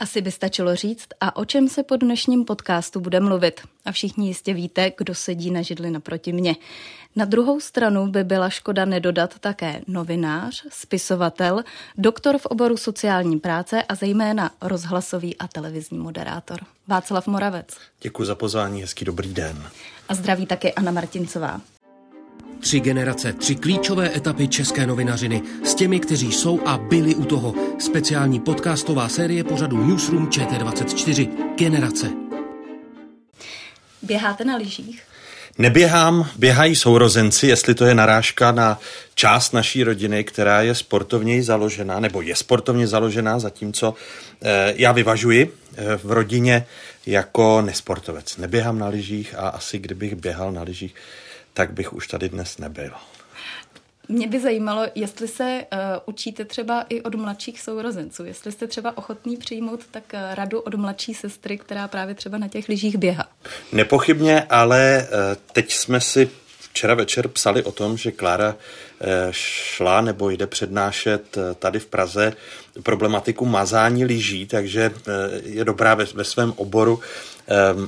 Asi by stačilo říct, a o čem se po dnešním podcastu bude mluvit. A všichni jistě víte, kdo sedí na židli naproti mě. Na druhou stranu by byla škoda nedodat také novinář, spisovatel, doktor v oboru sociální práce a zejména rozhlasový a televizní moderátor. Václav Moravec. Děkuji za pozvání, hezký dobrý den. A zdraví také Anna Martincová. Tři generace, tři klíčové etapy české novinařiny s těmi, kteří jsou a byli u toho. Speciální podcastová série pořadu Newsroom ČT24. Generace. Běháte na lyžích? Neběhám, běhají sourozenci, jestli to je narážka na část naší rodiny, která je sportovně založená, nebo je sportovně založená, zatímco eh, já vyvažuji eh, v rodině jako nesportovec. Neběhám na lyžích a asi kdybych běhal na lyžích, tak bych už tady dnes nebyl. Mě by zajímalo, jestli se uh, učíte třeba i od mladších sourozenců, jestli jste třeba ochotný přijmout tak uh, radu od mladší sestry, která právě třeba na těch lyžích běhá. Nepochybně, ale uh, teď jsme si včera večer psali o tom, že Klára šla nebo jde přednášet tady v Praze problematiku mazání lyží, takže je dobrá ve, ve svém oboru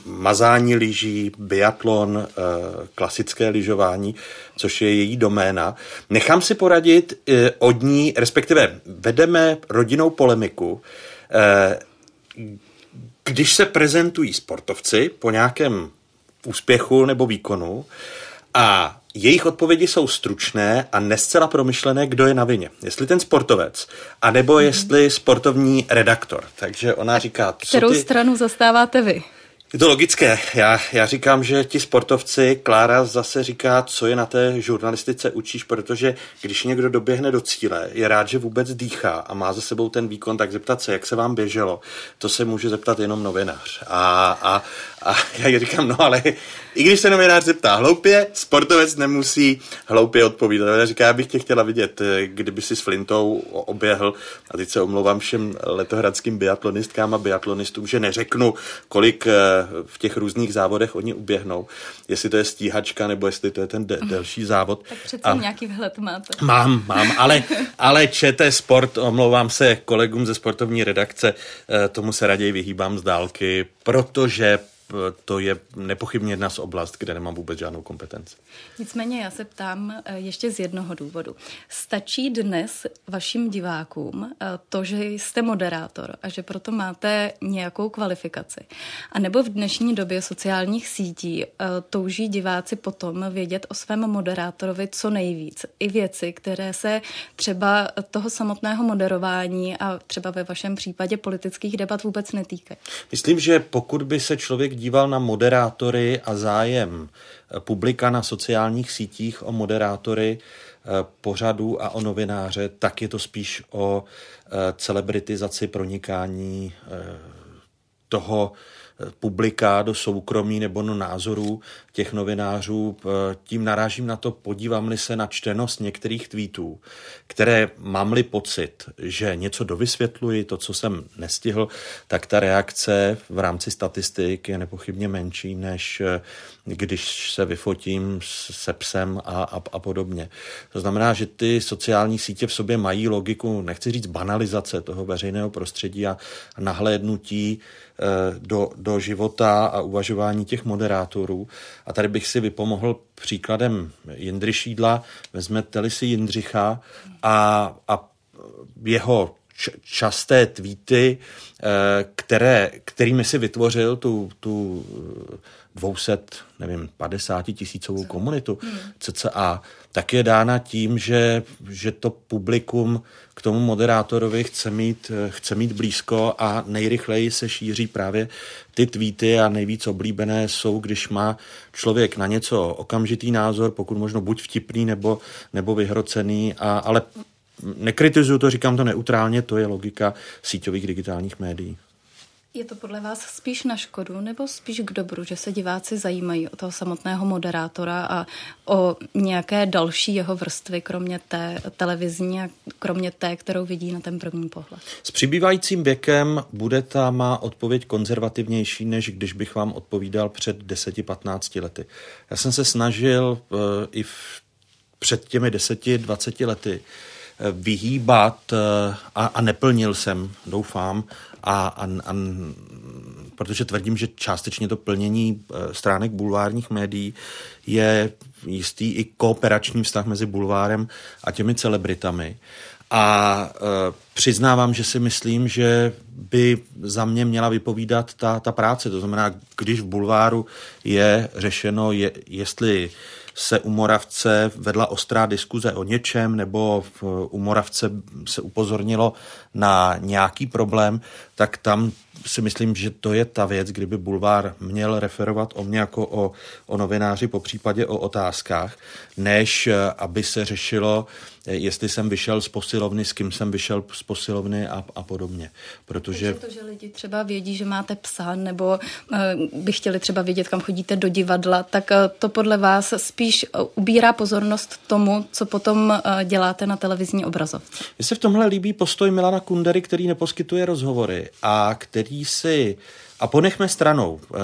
mazání lyží, biatlon, eh, klasické lyžování, což je její doména. Nechám si poradit eh, od ní, respektive vedeme rodinnou polemiku, eh, když se prezentují sportovci po nějakém úspěchu nebo výkonu a jejich odpovědi jsou stručné a nescela promyšlené, kdo je na vině. Jestli ten sportovec, anebo mm-hmm. jestli sportovní redaktor. Takže ona říká... Kterou ty... stranu zastáváte vy? Je to logické. Já, já říkám, že ti sportovci, Klára zase říká, co je na té žurnalistice učíš, protože když někdo doběhne do cíle, je rád, že vůbec dýchá a má za sebou ten výkon, tak zeptat se, jak se vám běželo, to se může zeptat jenom novinář. A, a, a já říkám, no ale i když se novinář zeptá hloupě, sportovec nemusí hloupě odpovídat. Já říká, já bych tě chtěla vidět, eh, kdyby si s Flintou oběhl, a teď se omlouvám všem letohradským biatlonistkám a biatlonistům, že neřeknu, kolik eh, v těch různých závodech oni uběhnou, jestli to je stíhačka, nebo jestli to je ten de- delší závod. Tak přece a nějaký vhled máte. Mám, mám, ale, ale ČT Sport, omlouvám se kolegům ze sportovní redakce, eh, tomu se raději vyhýbám z dálky, protože to je nepochybně jedna z oblast, kde nemám vůbec žádnou kompetenci. Nicméně já se ptám eh, ještě z jednoho důvodu. Stačí dnes vašim divákům eh, to, že jste moderátor a že proto máte nějakou kvalifikaci? A nebo v dnešní době sociálních sítí eh, touží diváci potom vědět o svém moderátorovi co nejvíc? I věci, které se třeba toho samotného moderování a třeba ve vašem případě politických debat vůbec netýkají? Myslím, že pokud by se člověk díval na moderátory a zájem eh, publika na sociálních sítích o moderátory eh, pořadů a o novináře, tak je to spíš o eh, celebritizaci pronikání toho publika do soukromí nebo do názorů těch novinářů. Tím narážím na to, podívám-li se na čtenost některých tweetů, které mám-li pocit, že něco dovysvětluji, to, co jsem nestihl, tak ta reakce v rámci statistik je nepochybně menší, než když se vyfotím se psem a, a, a podobně. To znamená, že ty sociální sítě v sobě mají logiku, nechci říct banalizace toho veřejného prostředí a nahlédnutí eh, do, do života a uvažování těch moderátorů. A tady bych si vypomohl příkladem Jindry Šídla. Vezmete-li si Jindřicha a, a jeho časté tweety, eh, které, kterými si vytvořil tu, tu 200, nevím, 50 tisícovou komunitu hmm. CCA, tak je dána tím, že, že to publikum tomu moderátorovi chce mít, chce mít blízko a nejrychleji se šíří právě ty tweety a nejvíc oblíbené jsou, když má člověk na něco okamžitý názor, pokud možno buď vtipný nebo, nebo vyhrocený, a, ale nekritizuju to, říkám to neutrálně, to je logika síťových digitálních médií. Je to podle vás spíš na škodu nebo spíš k dobru, že se diváci zajímají o toho samotného moderátora a o nějaké další jeho vrstvy, kromě té televizní a kromě té, kterou vidí na ten první pohled? S přibývajícím věkem bude ta má odpověď konzervativnější, než když bych vám odpovídal před 10-15 lety. Já jsem se snažil uh, i v, před těmi 10-20 lety vyhýbat uh, a, a neplnil jsem, doufám, a, a, a protože tvrdím, že částečně to plnění eh, stránek bulvárních médií je jistý i kooperační vztah mezi bulvárem a těmi celebritami. A e, přiznávám, že si myslím, že by za mě měla vypovídat ta, ta práce. To znamená, když v bulváru je řešeno, je, jestli se u Moravce vedla ostrá diskuze o něčem, nebo u Moravce se upozornilo na nějaký problém, tak tam si myslím, že to je ta věc, kdyby Bulvár měl referovat o mě jako o, o novináři, po případě o otázkách, než eh, aby se řešilo, eh, jestli jsem vyšel z posilovny, s kým jsem vyšel z posilovny a, a podobně. Protože... Takže to, že lidi třeba vědí, že máte psa, nebo uh, by chtěli třeba vědět, kam chodíte do divadla, tak to podle vás spíš ubírá pozornost tomu, co potom děláte na televizní obrazovce. Mně se v tomhle líbí postoj Milana Kundery, který neposkytuje rozhovory a který si, a ponechme stranou uh,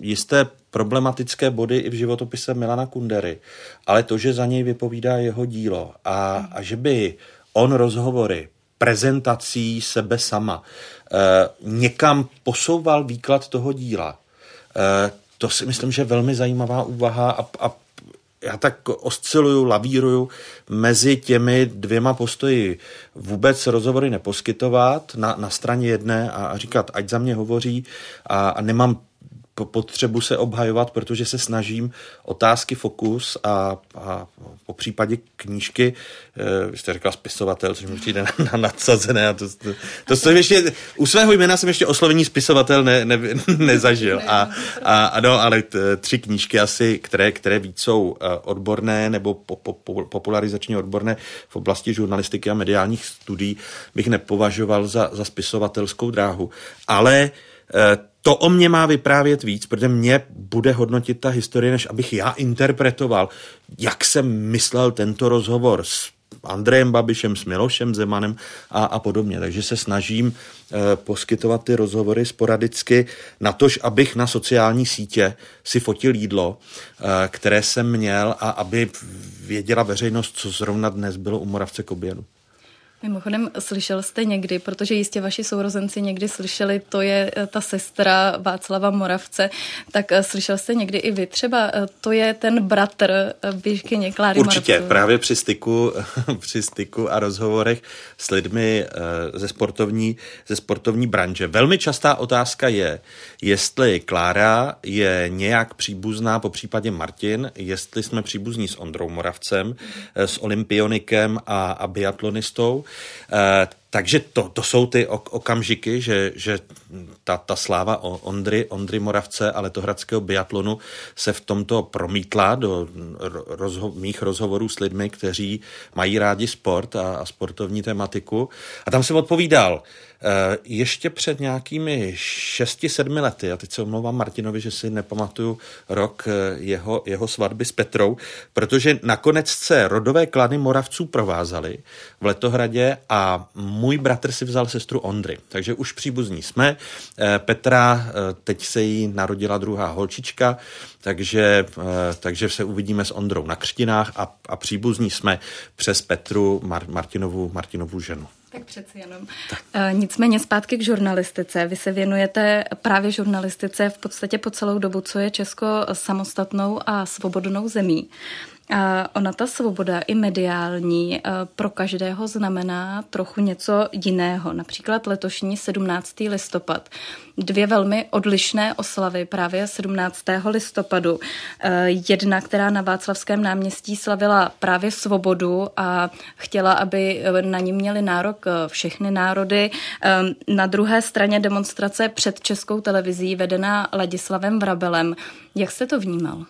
jisté problematické body i v životopise Milana Kundery, ale to, že za něj vypovídá jeho dílo a, a že by on rozhovory prezentací sebe sama uh, někam posouval výklad toho díla, uh, to si myslím, že je velmi zajímavá úvaha a, a já tak osciluju, lavíruju mezi těmi dvěma postoji. Vůbec rozhovory neposkytovat na, na straně jedné a, a říkat, ať za mě hovoří a, a nemám potřebu se obhajovat, protože se snažím otázky fokus a, a po případě knížky, eh, vy jste říkal spisovatel, což mi přijde na, na nadsazené a to, to, to jsem ještě, u svého jména jsem ještě oslovení spisovatel ne, ne, nezažil. A, a, a no, ale t, tři knížky asi, které, které víc jsou eh, odborné nebo po, po, po, popularizačně odborné v oblasti žurnalistiky a mediálních studií bych nepovažoval za, za spisovatelskou dráhu, ale to o mě má vyprávět víc, protože mě bude hodnotit ta historie, než abych já interpretoval, jak jsem myslel tento rozhovor s Andrejem Babišem, s Milošem Zemanem a, a podobně. Takže se snažím e, poskytovat ty rozhovory sporadicky na tož, abych na sociální sítě si fotil jídlo, e, které jsem měl a aby věděla veřejnost, co zrovna dnes bylo u Moravce k obědu. Mimochodem, slyšel jste někdy, protože jistě vaši sourozenci někdy slyšeli, to je eh, ta sestra Václava Moravce, tak eh, slyšel jste někdy i vy třeba, eh, to je ten bratr Běžkyně Kláry Určitě, Moravcové. právě při styku, při styku a rozhovorech s lidmi ze sportovní, ze sportovní branže. Velmi častá otázka je, jestli Klára je nějak příbuzná, po případě Martin, jestli jsme příbuzní s Ondrou Moravcem, s olympionikem a, a biatlonistou, uh, takže to, to jsou ty okamžiky, že, že ta, ta sláva Ondry, Ondry Moravce a letohradského biatlonu se v tomto promítla do rozho- mých rozhovorů s lidmi, kteří mají rádi sport a, a sportovní tematiku. A tam jsem odpovídal, Eh, ještě před nějakými 6-7 lety, a teď se omlouvám Martinovi, že si nepamatuju rok eh, jeho, jeho svatby s Petrou, protože nakonec se rodové klany Moravců provázaly v Letohradě a můj bratr si vzal sestru Ondry, takže už příbuzní jsme. Eh, Petra, teď se jí narodila druhá holčička, takže, takže se uvidíme s Ondrou na křtinách a, a příbuzní jsme přes Petru Mar, Martinovu, Martinovu ženu. Tak přeci jenom. Tak. E, nicméně zpátky k žurnalistice. Vy se věnujete právě žurnalistice v podstatě po celou dobu, co je Česko samostatnou a svobodnou zemí. A ona ta svoboda i mediální e, pro každého znamená trochu něco jiného. Například letošní 17. listopad. Dvě velmi odlišné oslavy právě 17. listopadu. E, jedna, která na Václavském náměstí slavila právě svobodu a chtěla, aby na ní měli nárok e, všechny národy. Na druhé straně demonstrace před českou televizí vedená Ladislavem Vrabelem. Jak jste to vnímal?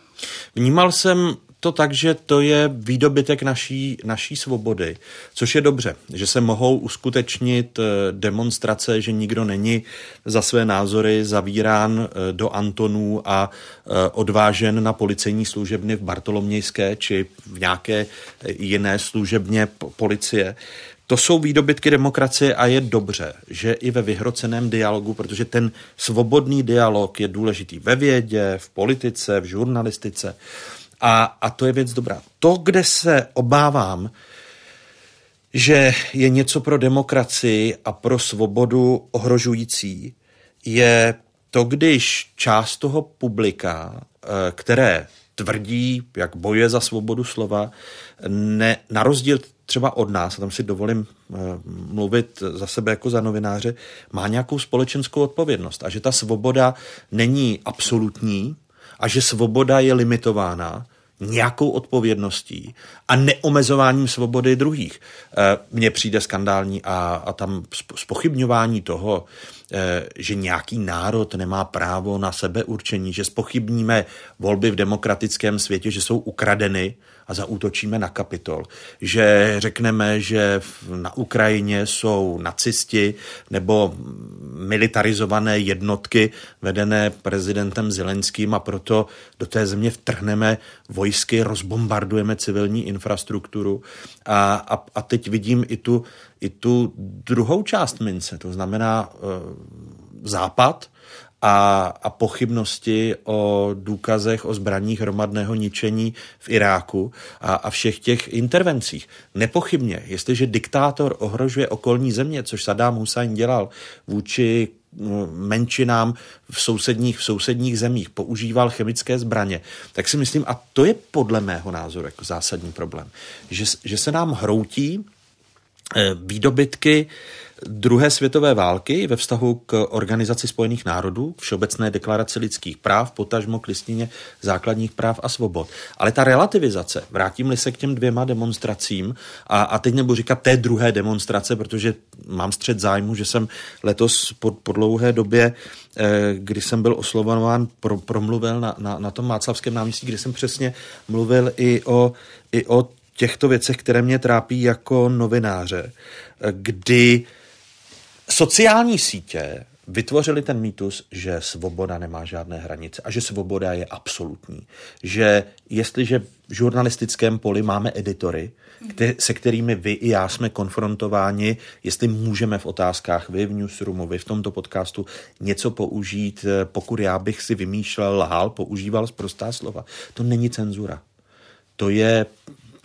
Vnímal jsem to tak, že to je výdobytek naší, naší svobody, což je dobře, že se mohou uskutečnit eh, demonstrace, že nikdo není za své názory zavírán eh, do Antonů a eh, odvážen na policejní služebny v Bartolomějské či v nějaké jiné služebně policie. To jsou výdobytky demokracie a je dobře, že i ve vyhroceném dialogu, protože ten svobodný dialog je důležitý ve vědě, v politice, v žurnalistice a, a to je věc dobrá. To, kde se obávám, že je něco pro demokracii a pro svobodu ohrožující, je to, když část toho publika, eh, které tvrdí, jak bojuje za svobodu slova, ne, na rozdíl třeba od nás, a tam si dovolím eh, mluvit za sebe jako za novináře, má nějakou společenskou odpovědnost a že ta svoboda není absolutní a že svoboda je limitována nějakou odpovědností a neomezováním svobody druhých. Eh, mně přijde skandální a, a tam spochybňování toho, eh, že nějaký národ nemá právo na sebeurčení, že spochybníme volby v demokratickém světě, že jsou ukradeny a zaútočíme na kapitol. Že řekneme, že na Ukrajině jsou nacisti nebo militarizované jednotky vedené prezidentem Zelenským a proto do té země vtrhneme vojsky, rozbombardujeme civilní infrastrukturu. A, a, a teď vidím i tu, i tu druhou část mince, to znamená e, Západ, a, a pochybnosti o důkazech o zbraních hromadného ničení v Iráku a, a všech těch intervencích. Nepochybně, jestliže diktátor ohrožuje okolní země, což Saddam Hussein dělal vůči no, menšinám v sousedních, v sousedních zemích, používal chemické zbraně, tak si myslím, a to je podle mého názoru jako zásadní problém, že, že se nám hroutí eh, výdobytky druhé světové války ve vztahu k Organizaci spojených národů, k Všeobecné deklaraci lidských práv, potažmo k listině základních práv a svobod. Ale ta relativizace, vrátím-li se k těm dvěma demonstracím, a, a teď nebudu říkat té druhé demonstrace, protože mám střed zájmu, že jsem letos po, po dlouhé době, eh, kdy jsem byl oslovován, pro, promluvil na, na, na tom Máclavském náměstí, kde jsem přesně mluvil i o, i o těchto věcech, které mě trápí jako novináře, kdy Sociální sítě vytvořili ten mýtus, že svoboda nemá žádné hranice a že svoboda je absolutní. Že jestliže v žurnalistickém poli máme editory, kte- se kterými vy i já jsme konfrontováni, jestli můžeme v otázkách vy v Newsroomu, vy v tomto podcastu něco použít, pokud já bych si vymýšlel, lhal, používal zprostá slova. To není cenzura. To je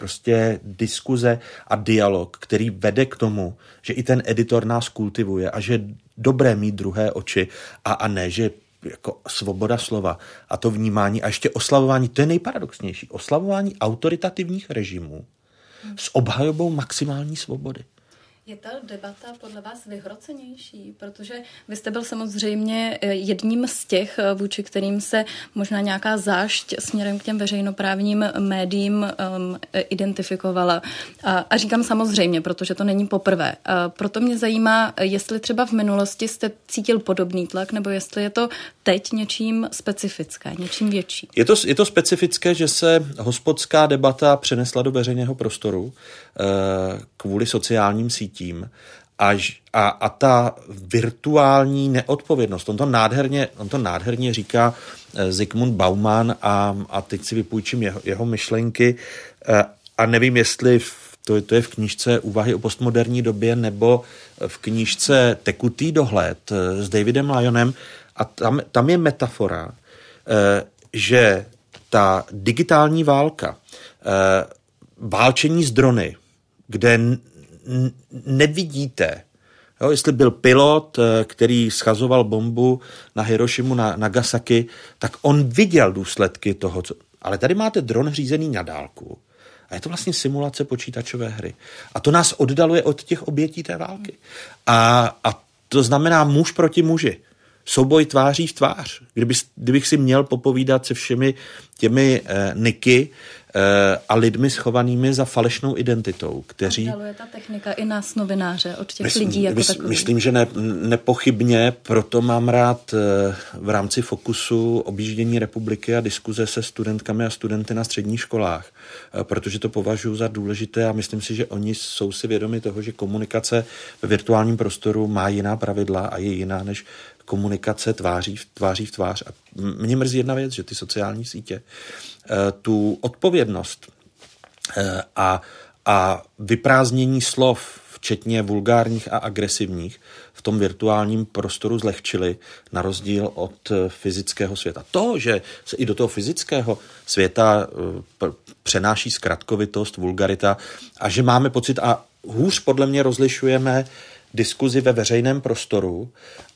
prostě diskuze a dialog, který vede k tomu, že i ten editor nás kultivuje a že dobré mít druhé oči a, a ne, že jako svoboda slova a to vnímání a ještě oslavování, to je nejparadoxnější, oslavování autoritativních režimů s obhajobou maximální svobody. Je ta debata podle vás vyhrocenější? Protože vy jste byl samozřejmě eh, jedním z těch, eh, vůči kterým se možná nějaká zášť směrem k těm veřejnoprávním médiím um, identifikovala. A, a říkám samozřejmě, protože to není poprvé. A proto mě zajímá, jestli třeba v minulosti jste cítil podobný tlak, nebo jestli je to teď něčím specifické, něčím větší. Je to, je to specifické, že se hospodská debata přenesla do veřejného prostoru kvůli sociálním sítím a, a, a ta virtuální neodpovědnost, on to nádherně, on to nádherně říká eh, Zygmunt Bauman a, a teď si vypůjčím jeho, jeho myšlenky eh, a nevím, jestli v, to, to je v knížce Úvahy o postmoderní době nebo v knížce Tekutý dohled eh, s Davidem Lyonem a tam, tam je metafora, že ta digitální válka, válčení z drony, kde nevidíte, Jo, jestli byl pilot, eh, který schazoval bombu na Hirošimu, na Nagasaki, tak on viděl důsledky toho. Co... Ale tady máte dron řízený na dálku. A je to vlastně simulace počítačové hry. A to nás oddaluje od těch obětí té války. A, a to znamená muž proti muži. Souboj tváří v tvář. Kdyby, kdybych si měl popovídat se všemi těmi eh, niky, a lidmi schovanými za falešnou identitou, kteří... Oddaluje ta technika i nás novináře od těch myslím, lidí jako mysl, takových. Myslím, že ne, nepochybně, proto mám rád eh, v rámci fokusu objíždění republiky a diskuze se studentkami a studenty na středních školách, eh, protože to považuji za důležité a myslím si, že oni jsou si vědomi toho, že komunikace ve virtuálním prostoru má jiná pravidla a je jiná než komunikace tváří v, tváří v tvář. A mě mrzí jedna věc, že ty sociální sítě eh, tu odpovědnost eh, a, a vyprázdnění slov, včetně vulgárních a agresivních, v tom virtuálním prostoru zlehčili, na rozdíl od eh, fyzického světa. To, že se i do toho fyzického světa přenáší zkratkovitost, vulgarita a že máme pocit, a hůř podle mě rozlišujeme diskuzi ve veřejném prostoru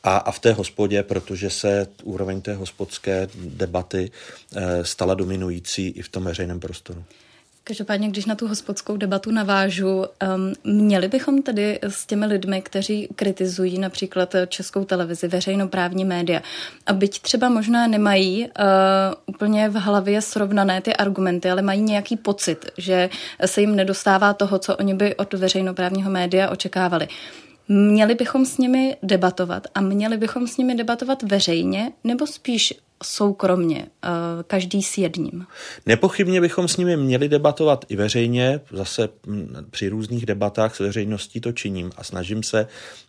a, a v té hospodě, protože se úroveň té hospodské debaty e, stala dominující i v tom veřejném prostoru. Každopádně, když na tu hospodskou debatu navážu, um, měli bychom tedy s těmi lidmi, kteří kritizují například českou televizi, veřejnoprávní média, a byť třeba možná nemají uh, úplně v hlavě srovnané ty argumenty, ale mají nějaký pocit, že se jim nedostává toho, co oni by od veřejnoprávního média očekávali. Měli bychom s nimi debatovat a měli bychom s nimi debatovat veřejně nebo spíš soukromně, eh, každý s jedním? Nepochybně bychom s nimi měli debatovat i veřejně, zase hm, při různých debatách s veřejností to činím a snažím se,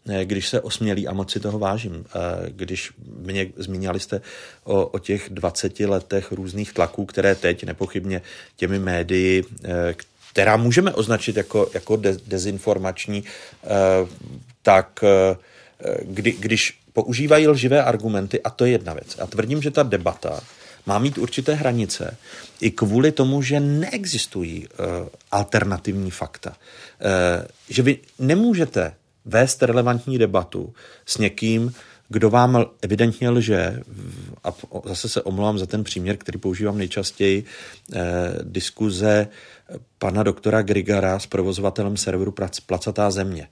eh, když se osmělí a moc si toho vážím. Eh, když mě zmínili jste o, o těch 20 letech různých tlaků, které teď nepochybně těmi médii, která můžeme označit jako, jako de, dezinformační, tak kdy, když používají lživé argumenty a to je jedna věc. A tvrdím, že ta debata má mít určité hranice i kvůli tomu, že neexistují uh, alternativní fakta. Že vy nemůžete vést relevantní debatu s někým, kdo vám evidentně lže, a zase se omlouvám za ten příměr, který používám nejčastěji, eh, diskuze pana doktora Grigara s provozovatelem serveru Placatá země.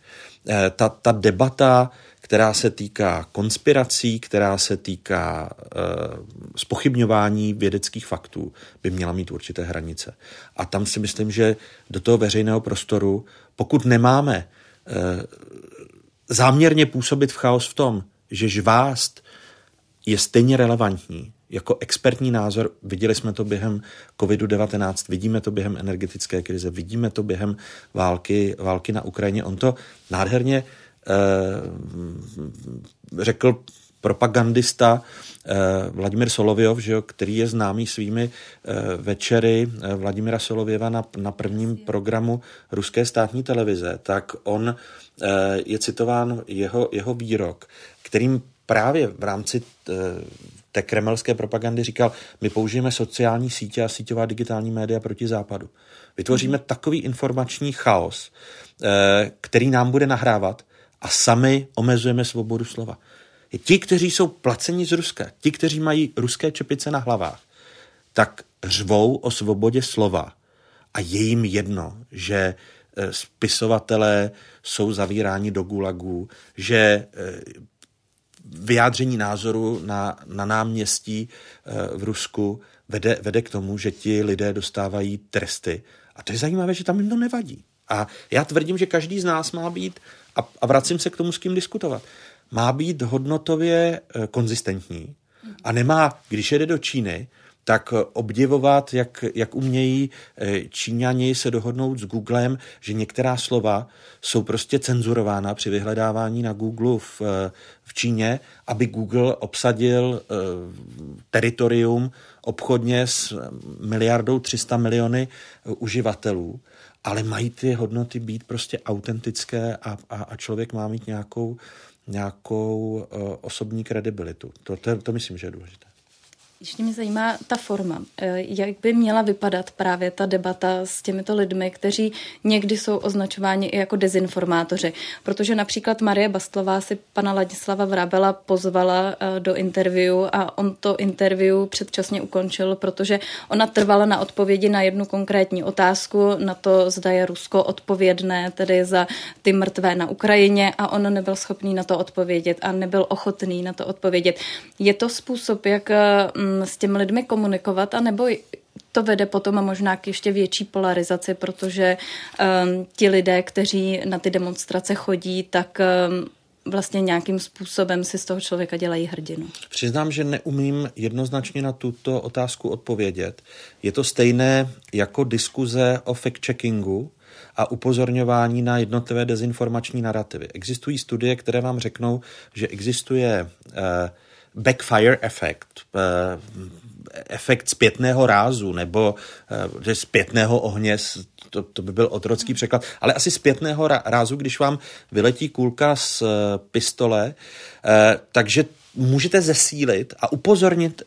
Eh, ta, ta debata která se týká konspirací, která se týká e, spochybňování vědeckých faktů, by měla mít určité hranice. A tam si myslím, že do toho veřejného prostoru, pokud nemáme e, záměrně působit v chaos v tom, že žvást je stejně relevantní jako expertní názor. Viděli jsme to během COVID-19, vidíme to během energetické krize, vidíme to během války, války na Ukrajině. On to nádherně Eh, řekl propagandista eh, Vladimir Solověv, že jo, který je známý svými eh, večery Vladimira Solověva na, na prvním programu ruské státní televize, tak on je citován jeho, jeho výrok, kterým právě v rámci té kremelské propagandy říkal, my použijeme sociální sítě a síťová digitální média proti západu. Vytvoříme takový informační chaos, který nám bude nahrávat, a sami omezujeme svobodu slova. Ti, kteří jsou placeni z Ruska, ti, kteří mají ruské čepice na hlavách, tak řvou o svobodě slova a je jim jedno, že e, spisovatelé jsou zavíráni do gulagů, že e, vyjádření názoru na, na náměstí e, v Rusku vede, vede k tomu, že ti lidé dostávají tresty. A to je zajímavé, že tam jim to nevadí. A já tvrdím, že každý z nás má být a, a vracím se k tomu, s kým diskutovat. Má být hodnotově eh, konzistentní a nemá, když jede do Číny, tak eh, obdivovat, jak, jak umějí eh, Číňani se dohodnout s Googlem, že některá slova jsou prostě cenzurována při vyhledávání na Google v, v Číně, aby Google obsadil teritorium obchodně s miliardou 300 miliony uživatelů ale mají ty hodnoty být prostě autentické a, a, a člověk má mít nějakou, nějakou osobní kredibilitu. To, to, to myslím, že je důležité. Ještě mě zajímá ta forma. Eh, jak by měla vypadat právě ta debata s těmito lidmi, kteří někdy jsou označováni i jako dezinformátoři? Protože například Marie Bastlová si pana Ladislava Vrábela pozvala eh, do interview a on to interview předčasně ukončil, protože ona trvala na odpovědi na jednu konkrétní otázku, na to, zda je Rusko odpovědné tedy za ty mrtvé na Ukrajině a on nebyl schopný na to odpovědět a nebyl ochotný na to odpovědět. Je to způsob, jak mm, s těmi lidmi komunikovat, anebo to vede potom možná k ještě větší polarizaci, protože um, ti lidé, kteří na ty demonstrace chodí, tak um, vlastně nějakým způsobem si z toho člověka dělají hrdinu. Přiznám, že neumím jednoznačně na tuto otázku odpovědět. Je to stejné jako diskuze o fact-checkingu a upozorňování na jednotlivé dezinformační narrativy. Existují studie, které vám řeknou, že existuje uh, backfire efekt, uh, efekt zpětného rázu nebo uh, zpětného ohně, to, to by byl otrocký překlad, ale asi zpětného rázu, když vám vyletí kulka z uh, pistole, takže můžete zesílit a upozornit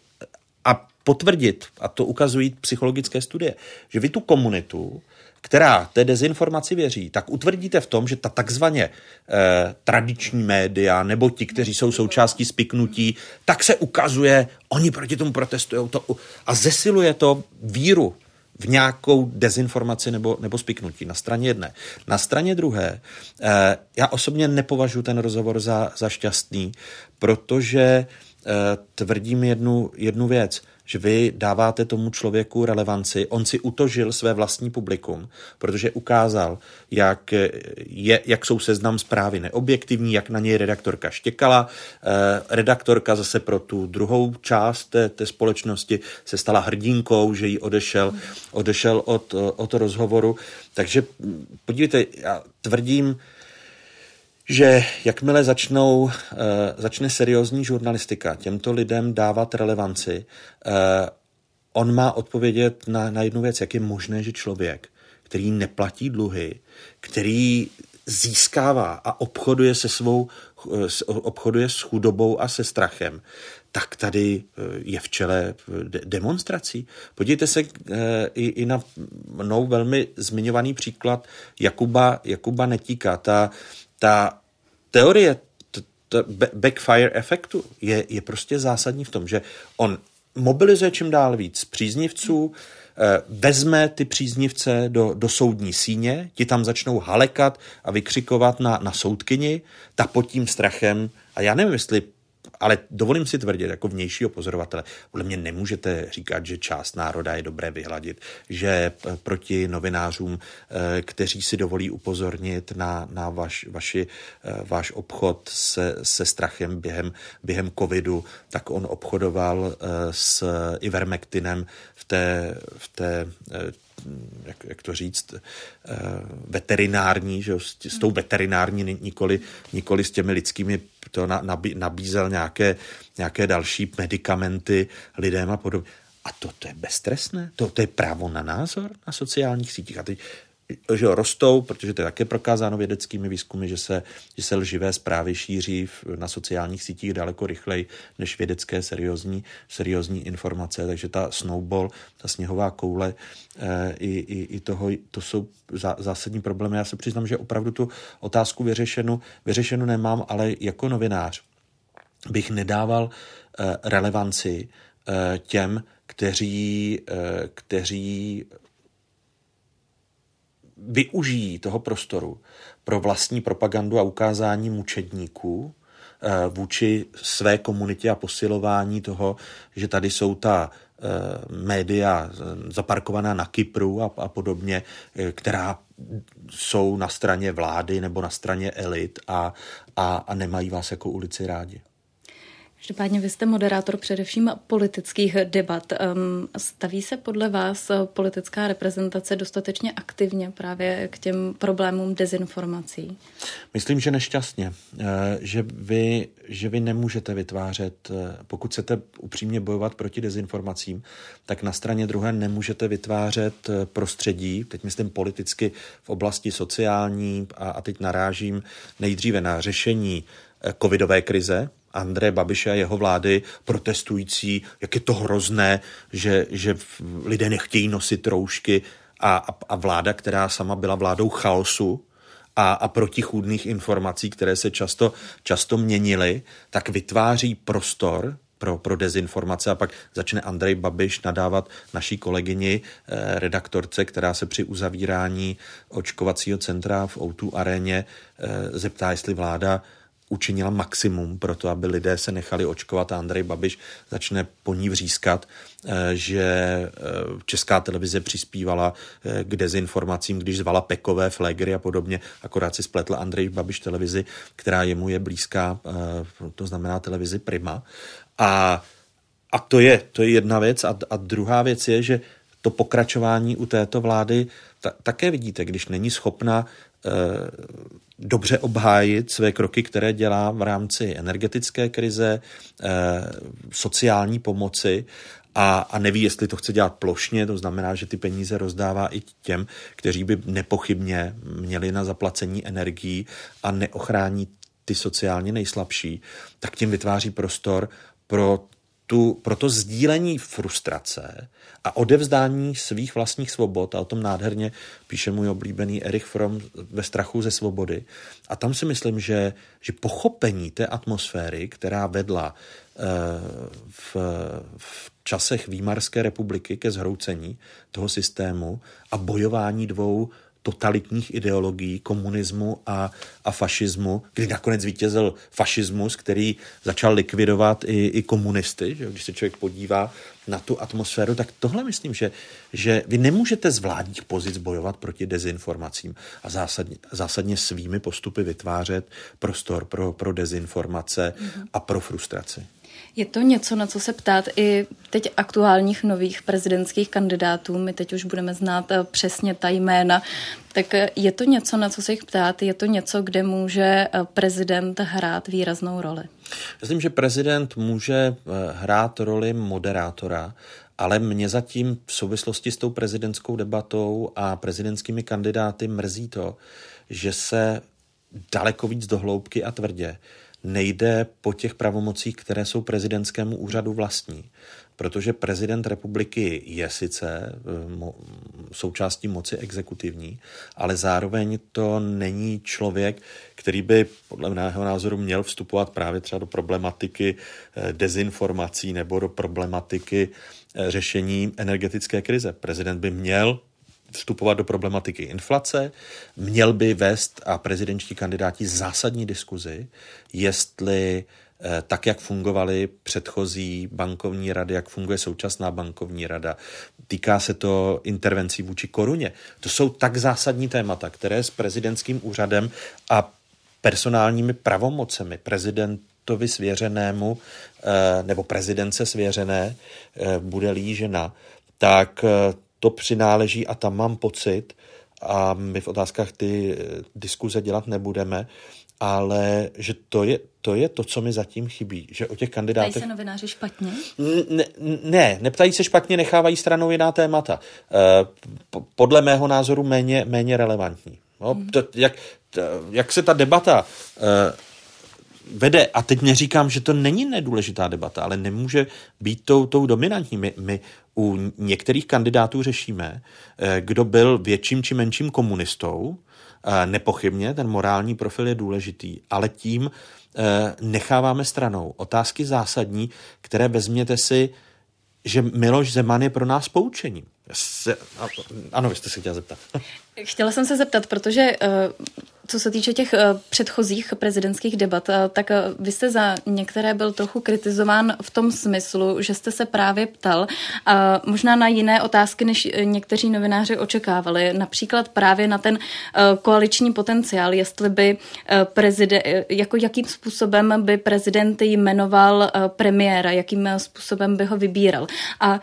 a potvrdit, a to ukazují psychologické studie, že vy tu komunitu která té dezinformaci věří, tak utvrdíte v tom, že ta takzvaně eh, tradiční média nebo ti, kteří jsou součástí spiknutí, tak se ukazuje, oni proti tomu protestují to, a zesiluje to víru v nějakou dezinformaci nebo, nebo spiknutí na straně jedné. Na straně druhé, eh, já osobně nepovažuji ten rozhovor za, za šťastný, protože eh, tvrdím jednu, jednu věc že vy dáváte tomu člověku relevanci. On si utožil své vlastní publikum, protože ukázal, jak, je, jak jsou seznam zprávy neobjektivní, jak na něj redaktorka štěkala. Eh, redaktorka zase pro tu druhou část té, té společnosti se stala hrdinkou, že jí odešel, odešel od, od rozhovoru. Takže podívejte, já tvrdím, že jakmile začnou, eh, začne seriózní žurnalistika těmto lidem dávat relevanci, eh, on má odpovědět na, na jednu věc, jak je možné, že člověk, který neplatí dluhy, který získává a obchoduje se svou, eh, obchoduje s chudobou a se strachem, tak tady je v čele demonstrací. Podívejte se i, i na mnou velmi zmiňovaný příklad Jakuba, Jakuba Netíka. Ta, ta teorie t- backfire efektu je, je prostě zásadní v tom, že on mobilizuje čím dál víc příznivců, eh, vezme ty příznivce do, do soudní síně, ti tam začnou halekat a vykřikovat na, na soudkyni, ta pod tím strachem, a já nevím, jestli ale dovolím si tvrdit, jako vnějšího pozorovatele, podle mě nemůžete říkat, že část národa je dobré vyhladit, že proti novinářům, eh, kteří si dovolí upozornit na, na vaš, vaši, eh, váš obchod se, se strachem během, během covidu, tak on obchodoval eh, s Ivermectinem v té, v té jak, jak to říct, veterinární, že s, s tou veterinární, nikoli, nikoli s těmi lidskými to nabízel nějaké, nějaké další medicamenty lidem a podobně. A to, to je beztrestné? To, to je právo na názor na sociálních sítích. A teď že jo, rostou, protože to je také prokázáno vědeckými výzkumy, že se, že se lživé zprávy šíří na sociálních sítích daleko rychleji než vědecké seriózní, seriózní informace, takže ta snowball, ta sněhová koule e, i, i, i toho, to jsou zá, zásadní problémy. Já se přiznám, že opravdu tu otázku vyřešenou, vyřešenou nemám, ale jako novinář bych nedával e, relevanci e, těm, kteří, kteří využijí toho prostoru pro vlastní propagandu a ukázání mučedníků eh, vůči své komunitě a posilování toho, že tady jsou ta eh, média zaparkovaná na Kypru a, a podobně, eh, která jsou na straně vlády nebo na straně elit a, a, a nemají vás jako ulici rádi. Každopádně vy jste moderátor především politických debat. Staví se podle vás politická reprezentace dostatečně aktivně právě k těm problémům dezinformací? Myslím, že nešťastně. Eh, že vy, že vy nemůžete vytvářet, eh, pokud chcete upřímně bojovat proti dezinformacím, tak na straně druhé nemůžete vytvářet eh, prostředí, teď myslím politicky v oblasti sociální a, a teď narážím nejdříve na řešení covidové krize, Andreje Babiše a jeho vlády protestující, jak je to hrozné, že, že lidé nechtějí nosit roušky a, a, a vláda, která sama byla vládou chaosu a, a protichůdných informací, které se často, často měnily, tak vytváří prostor pro, pro dezinformace. A pak začne Andrej Babiš nadávat naší kolegyni, eh, redaktorce, která se při uzavírání očkovacího centra v O2 aréně eh, zeptá, jestli vláda učinila maximum pro to, aby lidé se nechali očkovat a Andrej Babiš začne po ní vřískat, eh, že eh, česká televize přispívala eh, k dezinformacím, když zvala Pekové, Flegry a podobně, akorát si spletl Andrej Babiš televizi, která jemu je blízká, to znamená televizi Prima. A, a to, je, to je jedna věc. A, a druhá věc je, že to pokračování u této vlády ta, také vidíte, když není schopna dobře obhájit své kroky, které dělá v rámci energetické krize, eh, sociální pomoci a, a neví, jestli to chce dělat plošně, to znamená, že ty peníze rozdává i těm, kteří by nepochybně měli na zaplacení energií a neochrání ty sociálně nejslabší, tak tím vytváří prostor pro tu, pro to sdílení frustrace a odevzdání svých vlastních svobod, a o tom nádherně píše můj oblíbený Erich Fromm ve strachu ze svobody. A tam si myslím, že, že pochopení té atmosféry, která vedla eh, v, v časech Výmarské republiky ke zhroucení toho systému a bojování dvou totalitních ideologií, komunismu a, a fašismu, kdy nakonec vítězil fašismus, který začal likvidovat i, i komunisty. Že? Když se člověk podívá na tu atmosféru, tak tohle myslím, že, že vy nemůžete z vládních pozic bojovat proti dezinformacím a zásadně, zásadně svými postupy vytvářet prostor pro, pro dezinformace mm-hmm. a pro frustraci. Je to něco, na co se ptát i teď aktuálních nových prezidentských kandidátů. My teď už budeme znát eh, přesně ta jména. Tak eh, je to něco, na co se jich ptát? Je to něco, kde může eh, prezident hrát výraznou roli? Myslím, že prezident může hrát roli moderátora, ale mě zatím v souvislosti s tou prezidentskou debatou a prezidentskými kandidáty mrzí to, že se daleko víc dohloubky a tvrdě nejde po těch pravomocích, které jsou prezidentskému úřadu vlastní. Protože prezident republiky je sice eh, součástí moci exekutivní, ale zároveň to není člověk, který by podle mého názoru měl vstupovat právě třeba do problematiky eh, dezinformací nebo do problematiky eh, řešení energetické krize. Prezident by měl vstupovat do problematiky inflace, měl by vést a prezidentští kandidáti zásadní diskuzi, jestli eh, tak, jak fungovaly předchozí bankovní rady, jak funguje současná bankovní rada. Týká se to intervencí vůči koruně. To jsou tak zásadní témata, které s prezidentským úřadem a personálními pravomocemi prezidentovi svěřenému eh, nebo prezidence svěřené eh, bude lížena, tak to přináleží a tam mám pocit, a my v otázkách ty eh, diskuze dělat nebudeme, ale že to je, to je to, co mi zatím chybí. Že o těch kandidátech... Ptají se novináři špatně? Ne, ne, neptají se špatně, nechávají stranou jiná témata. Eh, podle mého názoru méně, méně relevantní. No, hmm. to, jak, to, jak se ta debata eh, vede, a teď neříkám, že to není nedůležitá debata, ale nemůže být tou, tou dominantní. My, my u některých kandidátů řešíme, eh, kdo byl větším či menším komunistou, eh, nepochybně ten morální profil je důležitý, ale tím eh, necháváme stranou otázky zásadní, které vezměte si, že Miloš Zeman je pro nás poučením. Ano, vy jste se chtěla zeptat. Chtěla jsem se zeptat, protože co se týče těch eh, předchozích prezidentských debat, eh, tak eh, vy jste za některé byl trochu kritizován v tom smyslu, že jste se právě ptal možná na jiné otázky, než někteří novináři očekávali. Například právě na ten koaliční potenciál, jestli by prezident, jako jakým způsobem by prezident jmenoval premiéra, jakým způsobem by ho vybíral. A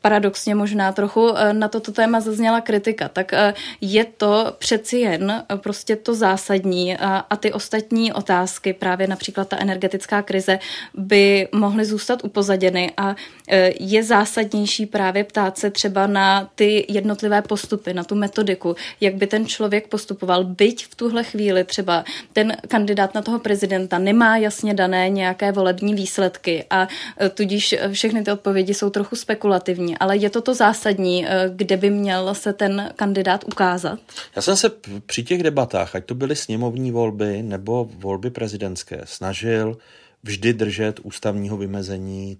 paradoxně možná trochu na toto téma zazněla kritika. Tak je to přeci jen prostě prostě to zásadní. A, a ty ostatní otázky, právě například ta energetická krize, by mohly zůstat upozaděny. A e, je zásadnější právě ptát se třeba na ty jednotlivé postupy, na tu metodiku, jak by ten člověk postupoval, byť v tuhle chvíli třeba ten kandidát na toho prezidenta nemá jasně dané nějaké volební výsledky a e, tudíž všechny ty odpovědi jsou trochu spekulativní, ale je to to zásadní, e, kde by měl se ten kandidát ukázat? Já jsem se při těch debatách volbách, ať to byly sněmovní volby nebo volby prezidentské, snažil vždy držet ústavního vymezení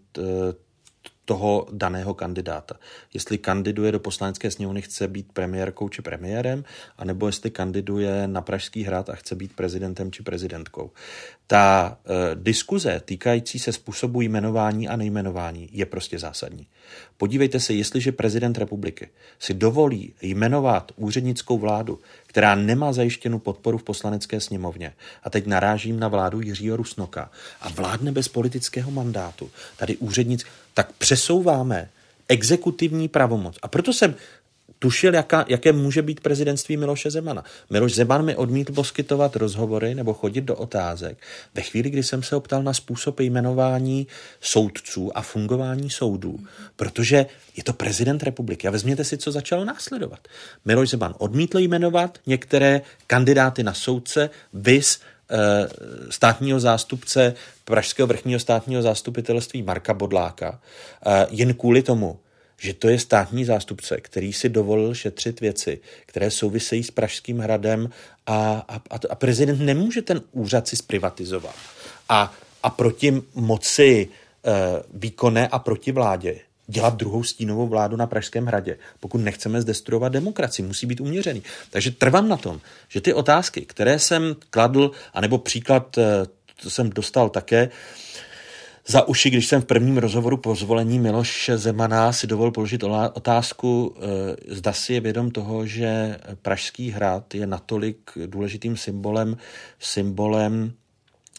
toho daného kandidáta. Jestli kandiduje do poslanecké sněmovny, chce být premiérkou či premiérem, anebo jestli kandiduje na Pražský hrad a chce být prezidentem či prezidentkou. Ta e, diskuze týkající se způsobu jmenování a nejmenování je prostě zásadní. Podívejte se, jestliže prezident republiky si dovolí jmenovat úřednickou vládu, která nemá zajištěnu podporu v poslanecké sněmovně, a teď narážím na vládu Jiřího Rusnoka, a vládne bez politického mandátu, tady úřednic, tak přesouváme exekutivní pravomoc. A proto jsem tušil, jaká, jaké může být prezidentství Miloše Zemana. Miloš Zeman mi odmítl poskytovat rozhovory nebo chodit do otázek. Ve chvíli, kdy jsem se optal na způsob jmenování soudců a fungování soudů, protože je to prezident republiky. A vezměte si, co začalo následovat. Miloš Zeman odmítl jmenovat některé kandidáty na soudce, vys eh, státního zástupce Pražského vrchního státního zastupitelství Marka Bodláka, eh, jen kvůli tomu, že to je státní zástupce, který si dovolil šetřit věci, které souvisejí s Pražským hradem a, a, a prezident nemůže ten úřad si zprivatizovat. A, a proti moci e, výkonné a proti vládě dělat druhou stínovou vládu na Pražském hradě, pokud nechceme zdestruovat demokracii, musí být uměřený. Takže trvám na tom, že ty otázky, které jsem kladl, anebo příklad, e, to jsem dostal také, za uši, když jsem v prvním rozhovoru po zvolení Miloše Zemana si dovolil položit otázku, eh, zda si je vědom toho, že Pražský hrad je natolik důležitým symbolem, symbolem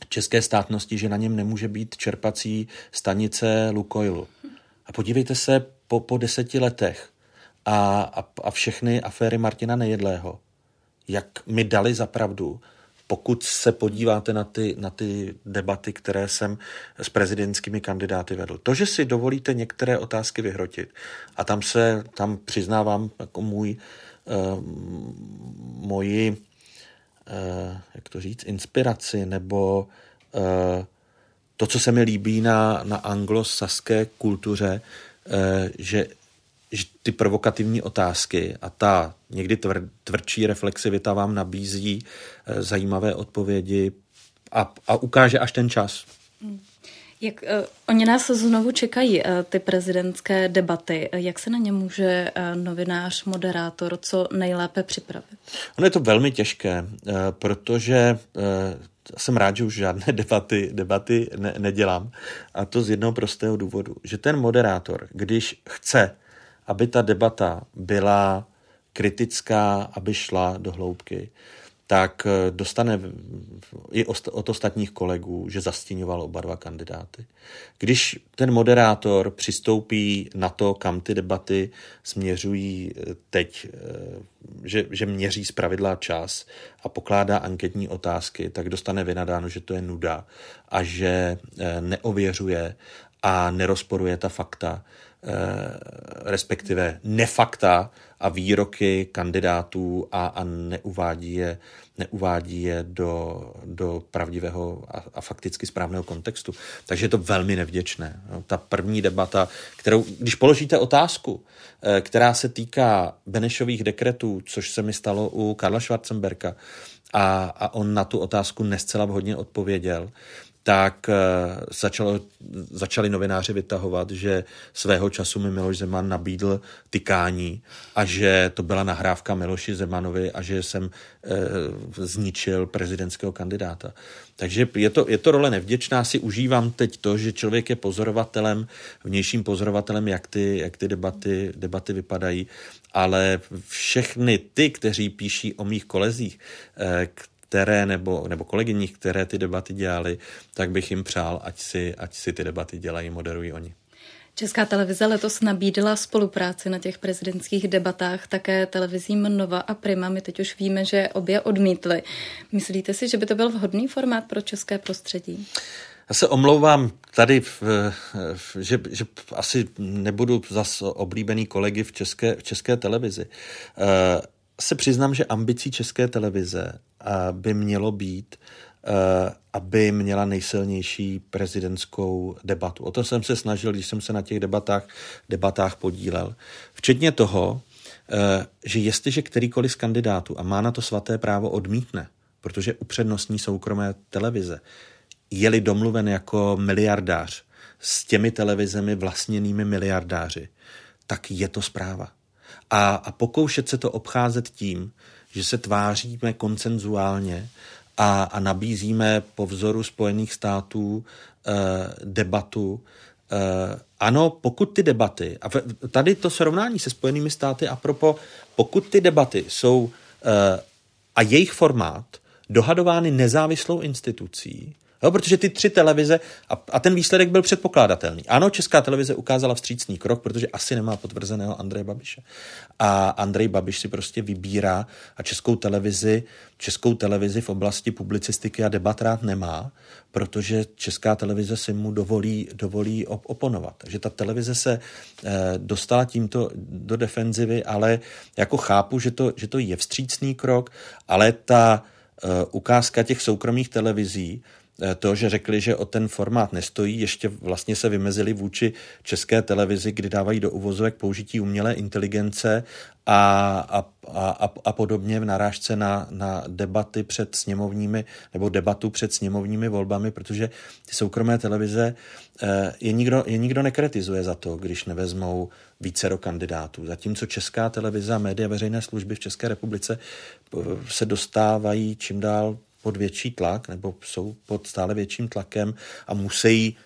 české státnosti, že na něm nemůže být čerpací stanice Lukoilu. A podívejte se po, po deseti letech a, a, a všechny aféry Martina Nejedlého, jak mi dali za pravdu, pokud se podíváte na ty, na ty debaty, které jsem s prezidentskými kandidáty vedl. To, že si dovolíte některé otázky vyhrotit a tam se, tam přiznávám jako můj, uh, moji, uh, jak to říct, inspiraci nebo uh, to, co se mi líbí na, na anglosaské kultuře, uh, že že ty provokativní otázky a ta někdy tvr, tvrdší reflexivita vám nabízí e, zajímavé odpovědi a, a ukáže až ten čas. Hmm. Jak uh, oni nás znovu čekají, uh, ty prezidentské debaty. Jak se na ně může uh, novinář, moderátor co nejlépe připravit? Ono je to velmi těžké, uh, protože uh, jsem rád, že už žádné debaty, debaty ne, nedělám. A to z jednoho prostého důvodu, že ten moderátor, když chce aby ta debata byla kritická, aby šla do hloubky, tak eh, dostane i od ostatních kolegů, že zastíňoval oba dva kandidáty. Když ten moderátor přistoupí na to, kam ty debaty směřují eh, teď, eh, že, že měří zpravidla čas a pokládá anketní otázky, tak dostane vynadáno, že to je nuda a že neověřuje a nerozporuje ta fakta, respektive nefakta a výroky kandidátů a, a neuvádí je, neuvádí je do, do pravdivého a, a fakticky správného kontextu. Takže je to velmi nevděčné. No, ta první debata, kterou, když položíte otázku, eh, která se týká Benešových dekretů, což se mi stalo u Karla Schwarzenberka, a, a on na tu otázku nescela vhodně odpověděl, tak eh, začalo, začali novináři vytahovat, že svého času mi Miloš Zeman nabídl tykání a že to byla nahrávka Miloši Zemanovi a že jsem e, zničil prezidentského kandidáta. Takže je to, je to role nevděčná. Si užívám teď to, že člověk je pozorovatelem, vnějším pozorovatelem, jak ty, jak ty debaty, debaty vypadají, ale všechny ty, kteří píší o mých kolezích, e, které nebo, nebo kolegyních, které ty debaty dělali, tak bych jim přál, ať si, ať si ty debaty dělají, moderují oni. Česká televize letos nabídla spolupráci na těch prezidentských debatách také televizím Nova a Prima. My teď už víme, že obě odmítly. Myslíte si, že by to byl vhodný formát pro české prostředí? Já se omlouvám tady, že, že asi nebudu zas oblíbený kolegy v české, v české televizi. Se přiznám, že ambicí české televize by mělo být, eh, aby měla nejsilnější prezidentskou debatu. O to jsem se snažil, když jsem se na těch debatách, debatách podílel. Včetně toho, eh, že jestliže kterýkoliv z kandidátů, a má na to svaté právo, odmítne, protože upřednostní soukromé televize, je-li domluven jako miliardář s těmi televizemi vlastněnými miliardáři, tak je to zpráva. A, a pokoušet se to obcházet tím, že se tváříme koncenzuálně a, a nabízíme po vzoru Spojených států eh, debatu. Eh, ano, pokud ty debaty, a tady to srovnání se Spojenými státy, a propo, pokud ty debaty jsou eh, a jejich formát dohadovány nezávislou institucí, Jo, protože ty tři televize, a, a ten výsledek byl předpokládatelný. Ano, Česká televize ukázala vstřícný krok, protože asi nemá potvrzeného Andreje Babiše. A Andrej Babiš si prostě vybírá a Českou televizi, Českou televizi v oblasti publicistiky a debat rád nemá, protože Česká televize si mu dovolí, dovolí op- oponovat. Takže ta televize se e, dostala tímto do defenzivy, ale jako chápu, že to, že to je vstřícný krok, ale ta e, ukázka těch soukromých televizí, to, že řekli, že o ten formát nestojí, ještě vlastně se vymezili vůči české televizi, kdy dávají do uvozovek použití umělé inteligence a, a, a, a podobně v narážce na, na debaty před sněmovními nebo debatu před sněmovními volbami, protože ty soukromé televize eh, je nikdo, je nikdo nekritizuje za to, když nevezmou vícero kandidátů. Zatímco česká televize a média veřejné služby v České republice eh, se dostávají čím dál pod větší tlak nebo jsou pod stále větším tlakem a musí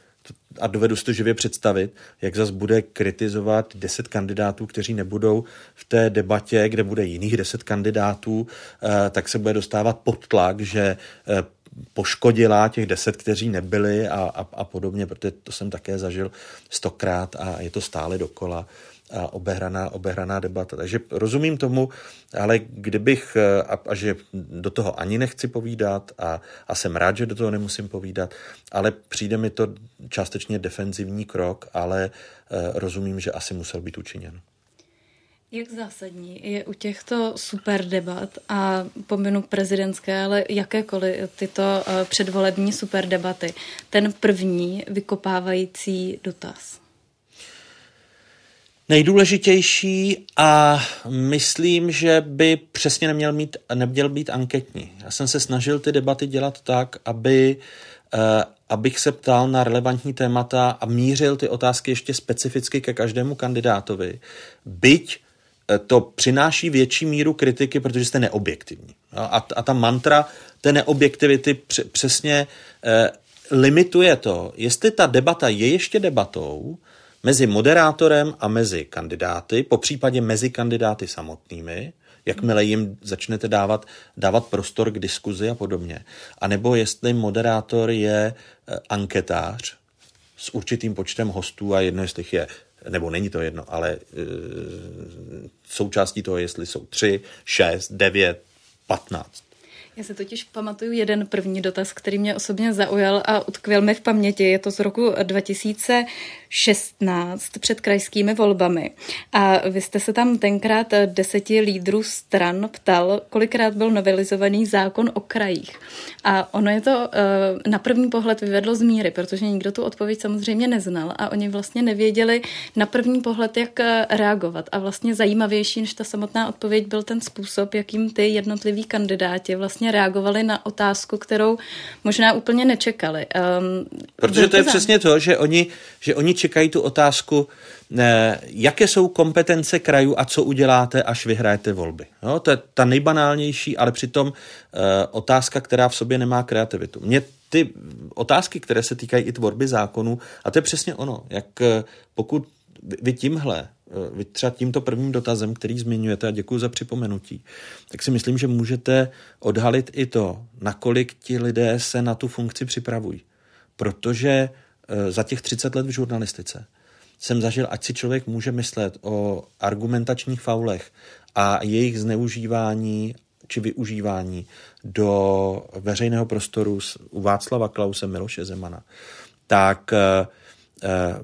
a dovedu si to živě představit, jak zas bude kritizovat deset kandidátů, kteří nebudou v té debatě, kde bude jiných deset kandidátů, eh, tak se bude dostávat pod tlak, že eh, poškodila těch deset, kteří nebyli a, a, a podobně, protože to jsem také zažil stokrát a je to stále dokola a obehraná, obehraná debata. Takže rozumím tomu, ale kdybych, e, a, a že do toho ani nechci povídat a, a jsem rád, že do toho nemusím povídat, ale přijde mi to částečně defenzivní krok, ale e, rozumím, že asi musel být učiněn. Jak zásadní je u těchto super debat a pominu prezidentské, ale jakékoliv tyto e, předvolební super debaty, ten první vykopávající dotaz? Nejdůležitější a myslím, že by přesně neměl, mít, neměl být anketní. Já jsem se snažil ty debaty dělat tak, aby, uh, abych se ptal na relevantní témata a mířil ty otázky ještě specificky ke každému kandidátovi. Byť eh, to přináší větší míru kritiky, protože jste neobjektivní. A, a ta mantra té neobjektivity přesně eh, limituje to, jestli ta debata je ještě debatou, mezi moderátorem a mezi kandidáty, po případě mezi kandidáty samotnými, jakmile jim začnete dávat, dávat prostor k diskuzi a podobně. A nebo jestli moderátor je eh, anketář s určitým počtem hostů a jedno, jestli je nebo není to jedno, ale e, součástí toho, jestli jsou tři, šest, devět, patnáct. Já se totiž pamatuju jeden první dotaz, který mě osobně zaujal a utkvěl mi v paměti. Je to z roku 2016 před krajskými volbami. A vy jste se tam tenkrát deseti lídrů stran ptal, kolikrát byl novelizovaný zákon o krajích. A ono je to eh, na první pohled vyvedlo z míry, protože nikdo tu odpověď samozřejmě neznal a oni vlastně nevěděli na první pohled, jak eh, reagovat. A vlastně zajímavější než ta samotná odpověď byl ten způsob, jakým ty jednotliví kandidáti vlastně vlastně reagovali na otázku, kterou možná úplně nečekali. Um, Protože to je přesně to, že oni, že oni čekají tu otázku, ne, jaké jsou kompetence krajů a co uděláte, až vyhrajete volby. No, to je ta nejbanálnější, ale přitom uh, otázka, která v sobě nemá kreativitu. Mě ty otázky, které se týkají i tvorby zákonů, a to je přesně ono, jak eh, pokud vy tímhle vy třeba tímto prvním dotazem, který zmiňujete, a děkuji za připomenutí, tak si myslím, že můžete odhalit i to, nakolik ti lidé se na tu funkci připravují. Protože e, za těch 30 let v žurnalistice jsem zažil, ať si člověk může myslet o argumentačních faulech a jejich zneužívání či využívání do veřejného prostoru u Václava Klause, Miloše Zemana, tak e, e,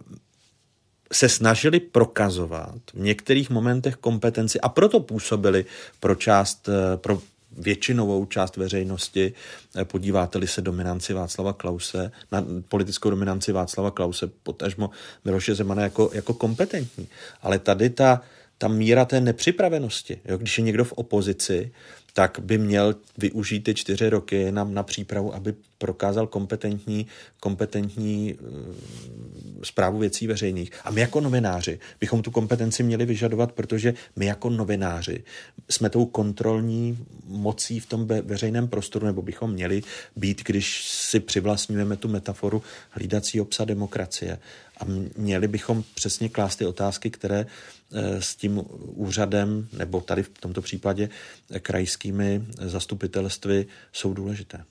se snažili prokazovat v některých momentech kompetenci a proto působili pro část, eh, pro většinovou část veřejnosti, eh, podíváte-li se dominanci Václava Klause, na politickou dominanci Václava Klause, potažmo Miloše Zemana jako, jako kompetentní. Ale tady ta, ta míra té nepřipravenosti, jo, když je někdo v opozici, tak by měl využít ty čtyři roky na, na přípravu, aby prokázal kompetentní, kompetentní zprávu věcí veřejných. A my jako novináři bychom tu kompetenci měli vyžadovat, protože my jako novináři jsme tou kontrolní mocí v tom veřejném prostoru, nebo bychom měli být, když si přivlastňujeme tu metaforu hlídací obsa demokracie. A měli bychom přesně klást ty otázky, které eh, s tím úřadem, nebo tady v tomto případě krajskými zastupitelstvy jsou důležité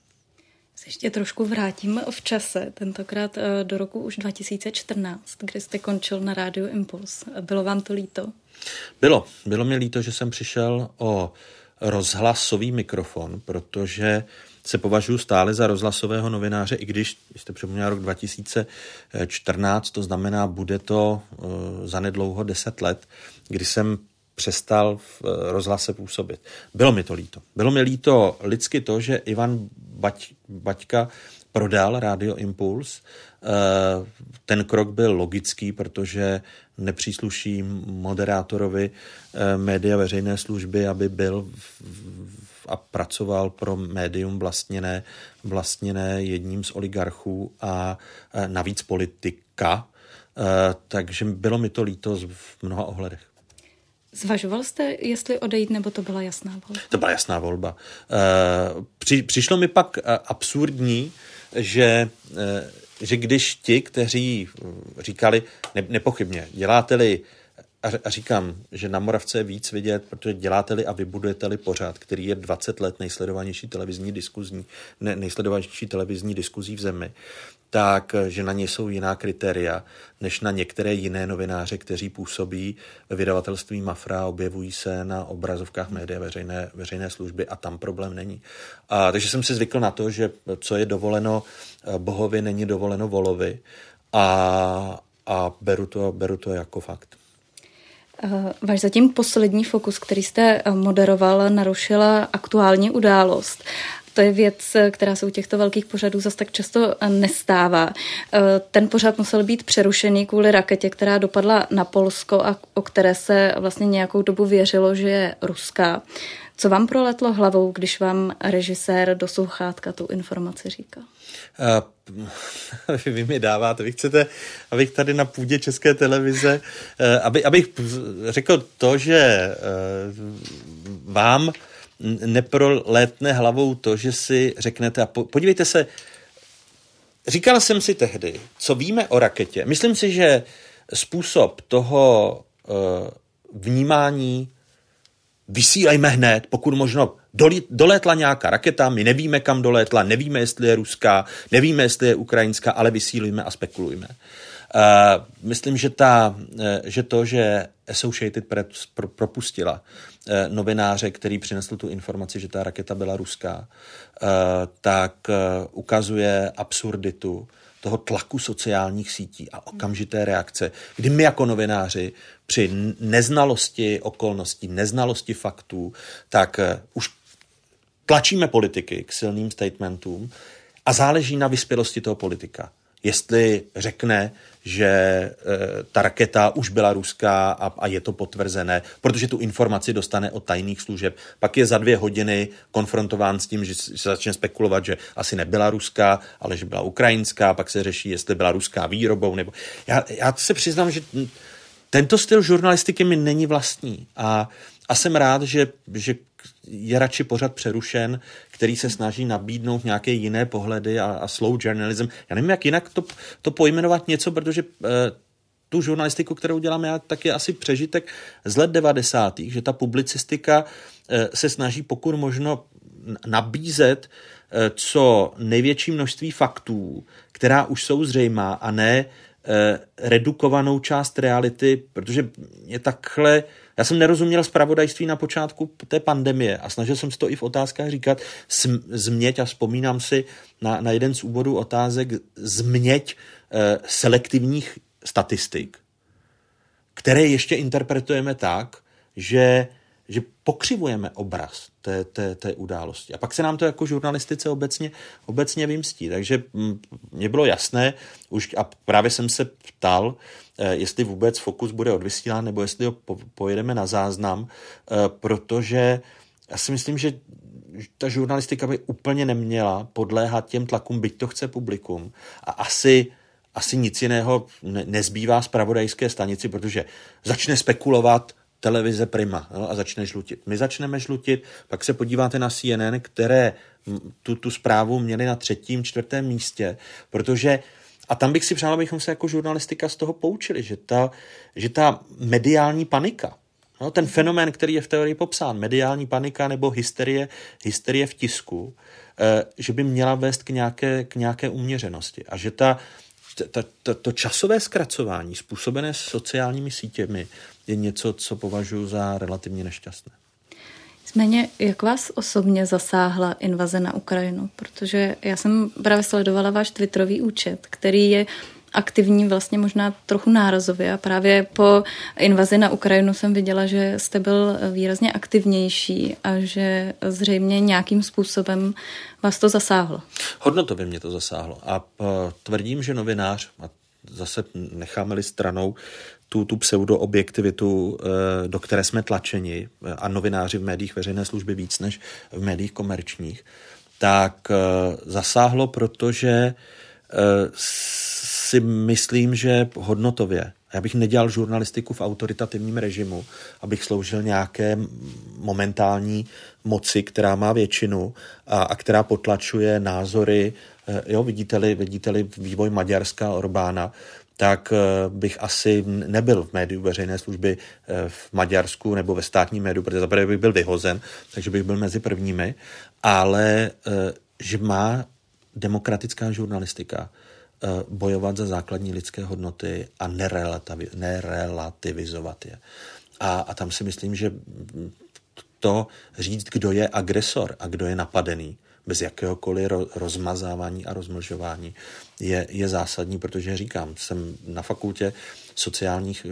se ještě trošku vrátím v čase, tentokrát eh, do roku už 2014, kdy jste končil na rádiu Impuls. Bylo vám to líto? Bylo. Bylo mi líto, že jsem přišel o rozhlasový mikrofon, protože se považuji stále za rozhlasového novináře, i když jste připomněl rok 2014, to znamená, bude to uh, zanedlouho 10 let, kdy jsem přestal v uh, rozhlase působit. Bylo mi to líto. Bylo mi líto lidsky to, že Ivan Bať, Baťka prodal Radio Impuls. Uh, ten krok byl logický, protože nepřísluší moderátorovi média veřejné služby, aby byl v, a pracoval pro médium vlastněné, vlastněné jedním z oligarchů a navíc politika, takže bylo mi to líto v mnoha ohledech. Zvažoval jste, jestli odejít, nebo to byla jasná volba? To byla jasná volba. Při, přišlo mi pak absurdní, že, že když ti, kteří říkali, ne, nepochybně, děláte-li a říkám, že na Moravce je víc vidět, protože děláte-li a vybudujete-li pořád, který je 20 let nejsledovanější televizní diskuzní, ne, nejsledovanější televizní diskuzí v zemi, tak, že na ně jsou jiná kritéria, než na některé jiné novináře, kteří působí ve vydavatelství Mafra, objevují se na obrazovkách média veřejné, veřejné služby a tam problém není. A, takže jsem si zvykl na to, že co je dovoleno Bohovi, není dovoleno Volovi a, a beru, to, beru to jako fakt. Eh, váš zatím poslední fokus, který jste eh, moderoval, narušila aktuální událost. To je věc, která se u těchto velkých pořadů zase tak často eh, nestává. Ten pořad musel být přerušený kvůli raketě, která dopadla na Polsko a o které se vlastně nějakou dobu věřilo, že je ruská. Co vám proletlo hlavou, když vám režisér do sluchátka tu informaci říkal? Uh, vy mi dáváte, vy chcete, abych tady na půdě České televize, uh, aby, abych řekl to, že uh, vám neprolétne hlavou to, že si řeknete, a po, podívejte se, říkal jsem si tehdy, co víme o raketě. Myslím si, že způsob toho uh, vnímání vysílejme hned, pokud možno dolétla nějaká raketa, my nevíme, kam dolétla, nevíme, jestli je ruská, nevíme, jestli je ukrajinská, ale vysílíme a spekulujme. Uh, myslím, že, ta, uh, že to, že Associated Press pro, propustila uh, novináře, který přinesl tu informaci, že ta raketa byla ruská, tak ukazuje absurditu toho tlaku sociálních sítí a okamžité reakce, kdy my jako novináři při neznalosti okolností, neznalosti faktů, tak eh, už tlačíme politiky k silným statementům a záleží na vyspělosti toho politika. Jestli řekne, že e, ta raketa už byla ruská a, a je to potvrzené, protože tu informaci dostane od tajných služeb. Pak je za dvě hodiny konfrontován s tím, že se začne spekulovat, že asi nebyla ruská, ale že byla ukrajinská, pak se řeší, jestli byla ruská výrobou. Nebo... Já, já se přiznám, že tento styl žurnalistiky mi není vlastní a, a jsem rád, že, že je radši pořad přerušen, který se snaží nabídnout nějaké jiné pohledy a, a slow journalism. Já nevím, jak jinak to, to pojmenovat něco, protože uh, tu žurnalistiku, kterou dělám já, tak je asi přežitek z let 90. že ta publicistika uh, se snaží pokud možno nabízet uh, co největší množství faktů, která už jsou zřejmá a ne redukovanou část reality, protože je takhle já jsem nerozuměl zpravodajství na počátku té pandemie a snažil jsem si to i v otázkách říkat, změť a vzpomínám si na, na jeden z úvodů otázek, změť eh, selektivních statistik, které ještě interpretujeme tak, že že pokřivujeme obraz té, té, té události. A pak se nám to jako žurnalistice obecně, obecně vymstí. Takže mm, mně bylo jasné, už a právě jsem se ptal, eh, jestli vůbec fokus bude odvysílán, nebo jestli ho pojedeme na záznam, eh, protože já si myslím, že ta žurnalistika by úplně neměla podléhat těm tlakům, byť to chce publikum. A asi, asi nic jiného ne, nezbývá z pravodajské stanici, protože začne spekulovat televize Prima no, a začne žlutit. My začneme žlutit, pak se podíváte na CNN, které tu, tu zprávu měli na třetím, čtvrtém místě, protože a tam bych si přál, abychom se jako žurnalistika z toho poučili, že ta, že ta mediální panika, no, ten fenomén, který je v teorii popsán, mediální panika nebo hysterie, hysterie v tisku, eh, že by měla vést k nějaké, k nějaké uměřenosti. A že ta, ta, ta, to časové zkracování způsobené sociálními sítěmi je něco, co považuji za relativně nešťastné. Nicméně, jak vás osobně zasáhla invaze na Ukrajinu? Protože já jsem právě sledovala váš Twitterový účet, který je aktivní vlastně možná trochu nárazově a právě po invazi na Ukrajinu jsem viděla, že jste byl výrazně aktivnější a že zřejmě nějakým způsobem vás to zasáhlo. Hodnotově mě to zasáhlo a tvrdím, že novinář, a zase necháme-li stranou tu, tu pseudoobjektivitu, eh, do které jsme tlačeni, eh, a novináři v médiích veřejné služby víc než v médiích komerčních, tak eh, zasáhlo, protože si myslím, že hodnotově, já bych nedělal žurnalistiku v autoritativním režimu, abych sloužil nějaké momentální moci, která má většinu a, a která potlačuje názory. Jo, vidíte-li, vidíte-li vývoj Maďarska Orbána, tak eh, bych asi nebyl v médiu veřejné služby eh, v Maďarsku nebo ve státním médiu, protože zaprvé bych byl vyhozen, takže bych byl mezi prvními, ale eh, že má demokratická žurnalistika bojovat za základní lidské hodnoty a nerelativizovat je. A, a tam si myslím, že to říct, kdo je agresor a kdo je napadený, bez jakéhokoliv rozmazávání a rozmlžování je, je zásadní, protože říkám, jsem na fakultě sociálních eh,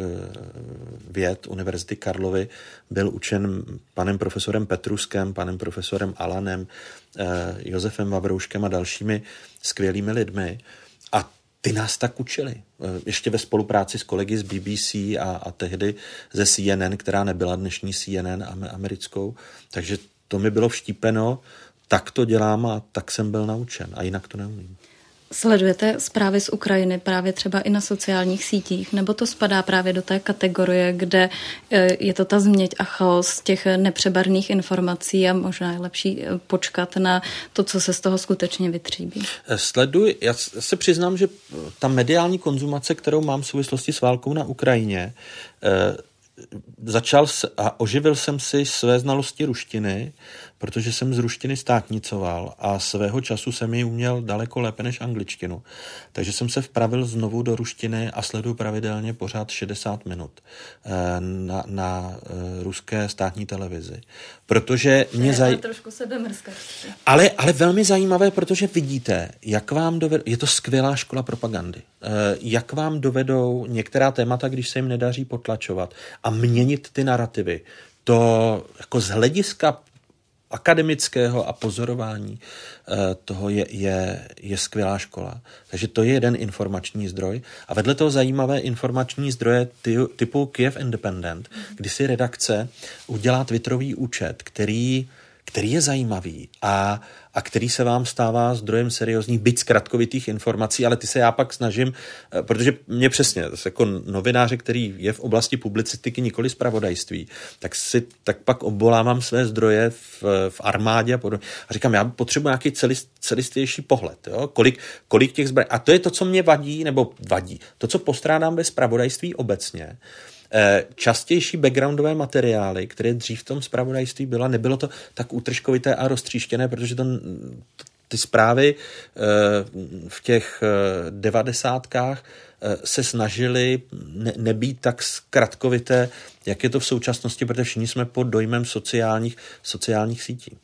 věd Univerzity Karlovy byl učen panem profesorem Petruskem, panem profesorem Alanem, eh, Josefem Vavrouškem a dalšími skvělými lidmi. A ty nás tak učili. Eh, ještě ve spolupráci s kolegy z BBC a, a tehdy ze CNN, která nebyla dnešní CNN americkou. Takže to mi bylo vštípeno tak to dělám a tak jsem byl naučen a jinak to neumím. Sledujete zprávy z Ukrajiny právě třeba i na sociálních sítích, nebo to spadá právě do té kategorie, kde e, je to ta změť a chaos těch nepřebarných informací a možná je lepší e, počkat na to, co se z toho skutečně vytříbí? E, sleduji, já se přiznám, že ta mediální konzumace, kterou mám v souvislosti s válkou na Ukrajině, začal a oživil jsem si své znalosti ruštiny protože jsem z ruštiny státnicoval a svého času jsem ji uměl daleko lépe než angličtinu. Takže jsem se vpravil znovu do ruštiny a sleduju pravidelně pořád 60 minut eh, na, na eh, ruské státní televizi. Protože mě zaj... trošku ale, ale velmi zajímavé, protože vidíte, jak vám dovedou, je to skvělá škola propagandy, eh, jak vám dovedou některá témata, když se jim nedaří potlačovat a měnit ty narrativy. To jako z hlediska akademického a pozorování eh, toho je, je, je skvělá škola. Takže to je jeden informační zdroj. A vedle toho zajímavé informační zdroje typu Kiev Independent, kdy si redakce udělá Twitterový účet, který který je zajímavý a, a který se vám stává zdrojem seriózních, byť zkratkovitých informací, ale ty se já pak snažím, eh, protože mě přesně, jako novináře, který je v oblasti publicistiky, nikoli zpravodajství, tak si tak pak obolávám své zdroje v, v armádě a podobně. A říkám, já potřebuji nějaký celist, celistější pohled, jo? Kolik, kolik těch zbraní. A to je to, co mě vadí, nebo vadí. To, co postrádám ve zpravodajství obecně, častější backgroundové materiály, které dřív v tom zpravodajství bylo, nebylo to tak útržkovité a roztříštěné, protože to, ty zprávy eh, v těch eh, devadesátkách se snažili nebýt tak zkratkovité, jak je to v současnosti, protože všichni jsme pod dojmem sociálních, sociálních sítí.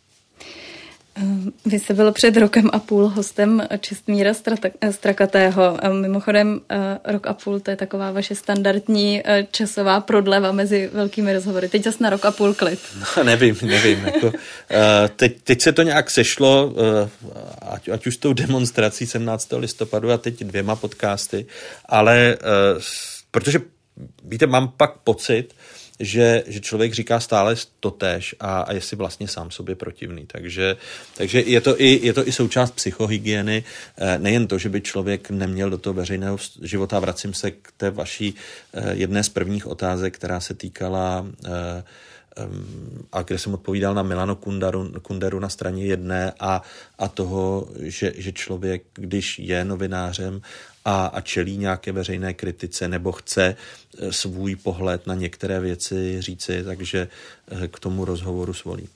Ehm, vy jste byl před rokem a půl hostem Čestmíra Strakatého. Ehm, mimochodem, eh, rok a půl to je taková vaše standardní eh, časová prodleva mezi velkými rozhovory. Teď zase na rok a půl klid. No, nevím, nevím. Jako, eh, teď, teď se to nějak sešlo, ať, ať už s tou demonstrací 17. listopadu a teď dvěma podcasty, ale protože, víte, mám pak pocit, že, že člověk říká stále totéž a, a je si vlastně sám sobě protivný. Takže, takže je, to i, je to i součást psychohygieny, eh, nejen to, že by člověk neměl do toho veřejného života. Vracím se k té vaší eh, jedné z prvních otázek, která se týkala eh, a kde jsem odpovídal na Milano Kundaru, Kunderu na straně jedné a, a toho, že, že člověk, když je novinářem a, a čelí nějaké veřejné kritice nebo chce eh, svůj pohled na některé věci říci, takže eh, k tomu rozhovoru svolí.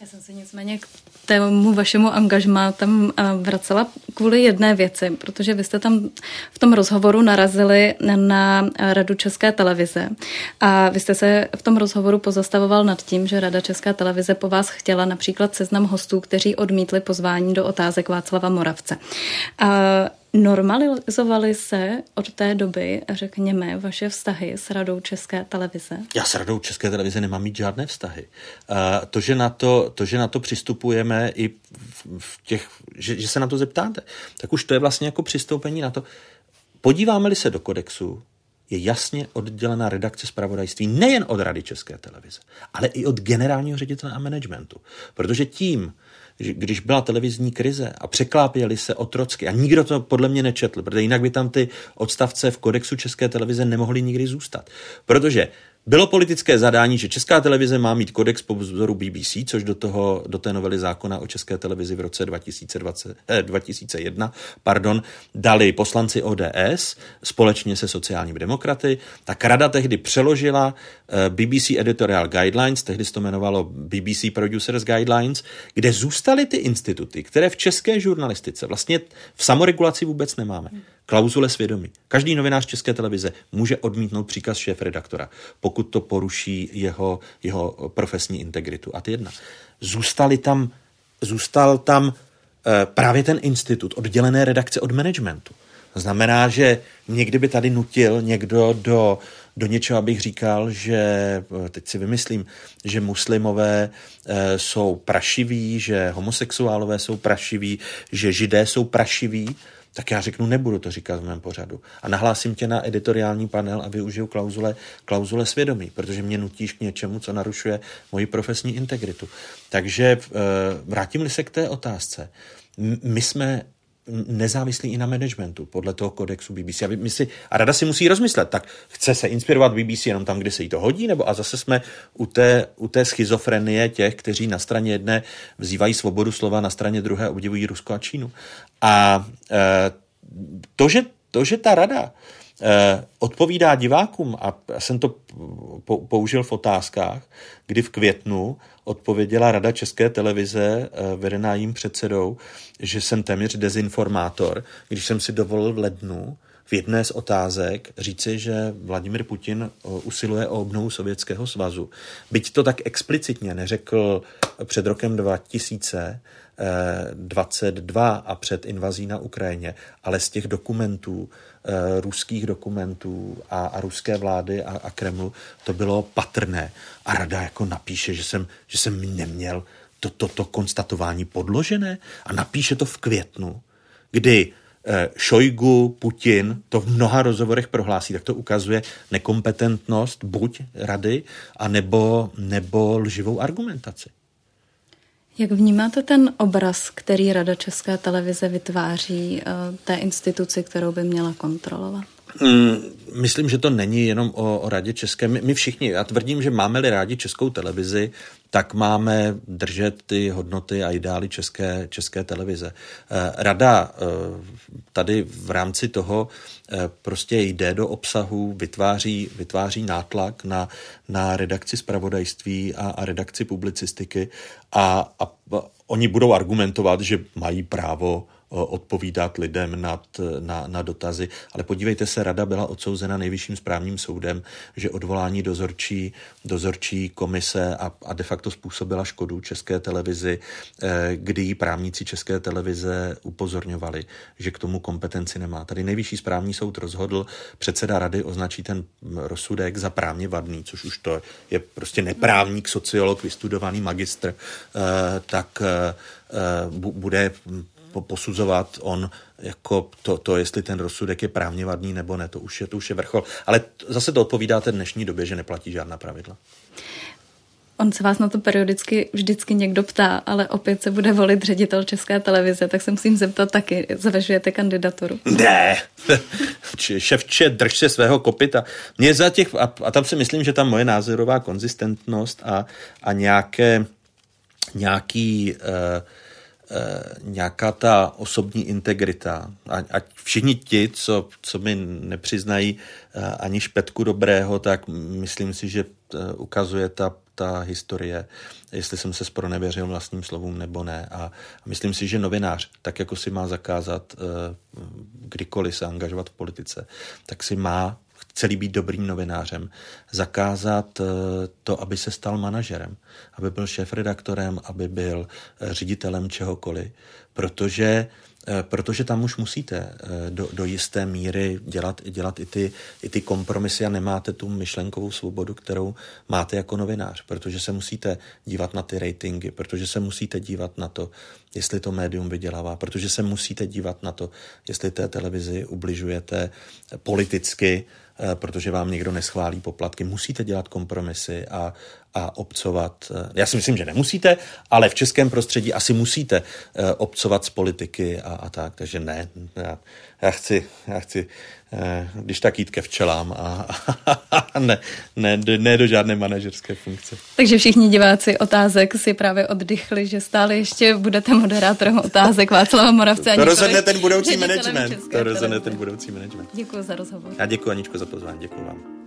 Já jsem se nicméně k tému vašemu angažmá tam eh, vracela kvůli jedné věci, protože vy jste tam v tom rozhovoru narazili na Radu České televize a vy jste se v tom rozhovoru pozastavoval nad tím, že Rada České televize po vás chtěla například seznam hostů, kteří odmítli pozvání do otázek Václava Moravce. A Normalizovaly se od té doby, řekněme, vaše vztahy s radou České televize? Já s radou České televize nemám mít žádné vztahy. To, že na to, to, že na to přistupujeme i v těch, že, že se na to zeptáte, tak už to je vlastně jako přistoupení na to. Podíváme-li se do kodexu, je jasně oddělená redakce zpravodajství nejen od Rady České televize, ale i od generálního ředitele a managementu. Protože tím, když byla televizní krize a překlápěli se otrocky a nikdo to podle mě nečetl, protože jinak by tam ty odstavce v kodexu České televize nemohly nikdy zůstat. Protože bylo politické zadání, že Česká televize má mít kodex po vzoru BBC, což do, toho, do té novely zákona o České televizi v roce 2020, eh, 2001 pardon, dali poslanci ODS společně se sociálními demokraty. Tak rada tehdy přeložila eh, BBC Editorial Guidelines, tehdy se to jmenovalo BBC Producers Guidelines, kde zůstaly ty instituty, které v české žurnalistice vlastně v samoregulaci vůbec nemáme. Klauzule svědomí. Každý novinář České televize může odmítnout příkaz šéf redaktora, pokud to poruší jeho, jeho profesní integritu. A ty jedna. Zůstali tam, zůstal tam e, právě ten institut oddělené redakce od managementu. Znamená, že někdy by tady nutil někdo do, do něčeho, abych říkal, že, eh, teď si vymyslím, že muslimové e, jsou prašiví, že homosexuálové jsou prašiví, že židé jsou prašiví, tak já řeknu, nebudu to říkat v mém pořadu. A nahlásím tě na editoriální panel a využiju klauzule, klauzule svědomí, protože mě nutíš k něčemu, co narušuje moji profesní integritu. Takže eh, vrátím-li se k té otázce. My jsme nezávislí i na managementu, podle toho kodexu BBC. A, my si, a rada si musí rozmyslet, tak chce se inspirovat BBC jenom tam, kde se jí to hodí, nebo a zase jsme u té, u té schizofrenie těch, kteří na straně jedné vzývají svobodu slova, na straně druhé obdivují Rusko a Čínu. A e, to, že, to, že ta rada e, odpovídá divákům, a já jsem to použil v otázkách, kdy v květnu odpověděla Rada České televize, e, vedená jím předsedou, že jsem téměř dezinformátor, když jsem si dovolil v lednu v jedné z otázek říci, že Vladimir Putin usiluje o obnovu Sovětského svazu. Byť to tak explicitně neřekl před rokem 2000, 22 a před invazí na Ukrajině, ale z těch dokumentů, eh, ruských dokumentů a, a ruské vlády a, a Kremlu to bylo patrné. A rada jako napíše, že jsem, že jsem neměl toto to, to konstatování podložené a napíše to v květnu, kdy eh, Šojgu, Putin to v mnoha rozhovorech prohlásí, tak to ukazuje nekompetentnost buď rady, a nebo, nebo lživou argumentaci. Jak vnímáte ten obraz, který Rada České televize vytváří eh, té instituci, kterou by měla kontrolovat? Mm, myslím, že to není jenom o, o Radě České. My, my všichni, já tvrdím, že máme-li rádi Českou televizi, tak máme držet ty hodnoty a ideály České, české televize. Eh, Rada eh, tady v rámci toho eh, prostě jde do obsahu, vytváří, vytváří nátlak na, na redakci zpravodajství a, a redakci publicistiky a, a oni budou argumentovat, že mají právo odpovídat lidem nad, na, na dotazy. Ale podívejte se, rada byla odsouzena nejvyšším správním soudem, že odvolání dozorčí, dozorčí komise a, a de facto způsobila škodu České televizi, eh, kdy právníci České televize upozorňovali, že k tomu kompetenci nemá. Tady nejvyšší správní soud rozhodl, předseda rady označí ten rozsudek za právně vadný, což už to je prostě neprávník, sociolog, vystudovaný magistr, eh, tak eh, bude posuzovat on jako to, to, jestli ten rozsudek je právně vadný nebo ne, to už je, to už je vrchol. Ale zase to odpovídá té dnešní době, že neplatí žádná pravidla. On se vás na to periodicky vždycky někdo ptá, ale opět se bude volit ředitel České televize, tak se musím zeptat taky, zvažujete kandidaturu? Ne, ševče, drž se svého kopita. Mě za těch, a, a tam si myslím, že ta moje názorová konzistentnost a, a nějaké, nějaký uh, nějaká ta osobní integrita. A, všichni ti, co, co mi nepřiznají ani špetku dobrého, tak myslím si, že ukazuje ta ta historie, jestli jsem se spronevěřil vlastním slovům nebo ne. A, myslím si, že novinář, tak jako si má zakázat kdykoliv se angažovat v politice, tak si má celý být dobrým novinářem, zakázat uh, to, aby se stal manažerem, aby byl šéf-redaktorem, aby byl uh, ředitelem čehokoliv, protože Eh, protože tam už musíte eh, do, do jisté míry dělat, dělat i, ty, i ty kompromisy a nemáte tu myšlenkovou svobodu, kterou máte jako novinář, protože se musíte dívat na ty ratingy, protože se musíte dívat na to, jestli to médium vydělává, protože se musíte dívat na to, jestli té televizi ubližujete politicky, Eh, protože vám někdo neschválí poplatky. Musíte dělat kompromisy a, a obcovat. Eh, já si myslím, že nemusíte, ale v českém prostředí asi musíte eh, obcovat z politiky a, a tak. Takže ne, já, já chci, já chci když tak jít ke včelám a, a ne, ne, ne do žádné manažerské funkce. Takže všichni diváci otázek si právě oddychli, že stále ještě budete moderátorem otázek Václava Moravce. To rozhodne ten budoucí management. To rozhodne ten budoucí management. Děkuji za rozhovor. Já děkuji Aničko za pozvání, děkuji vám.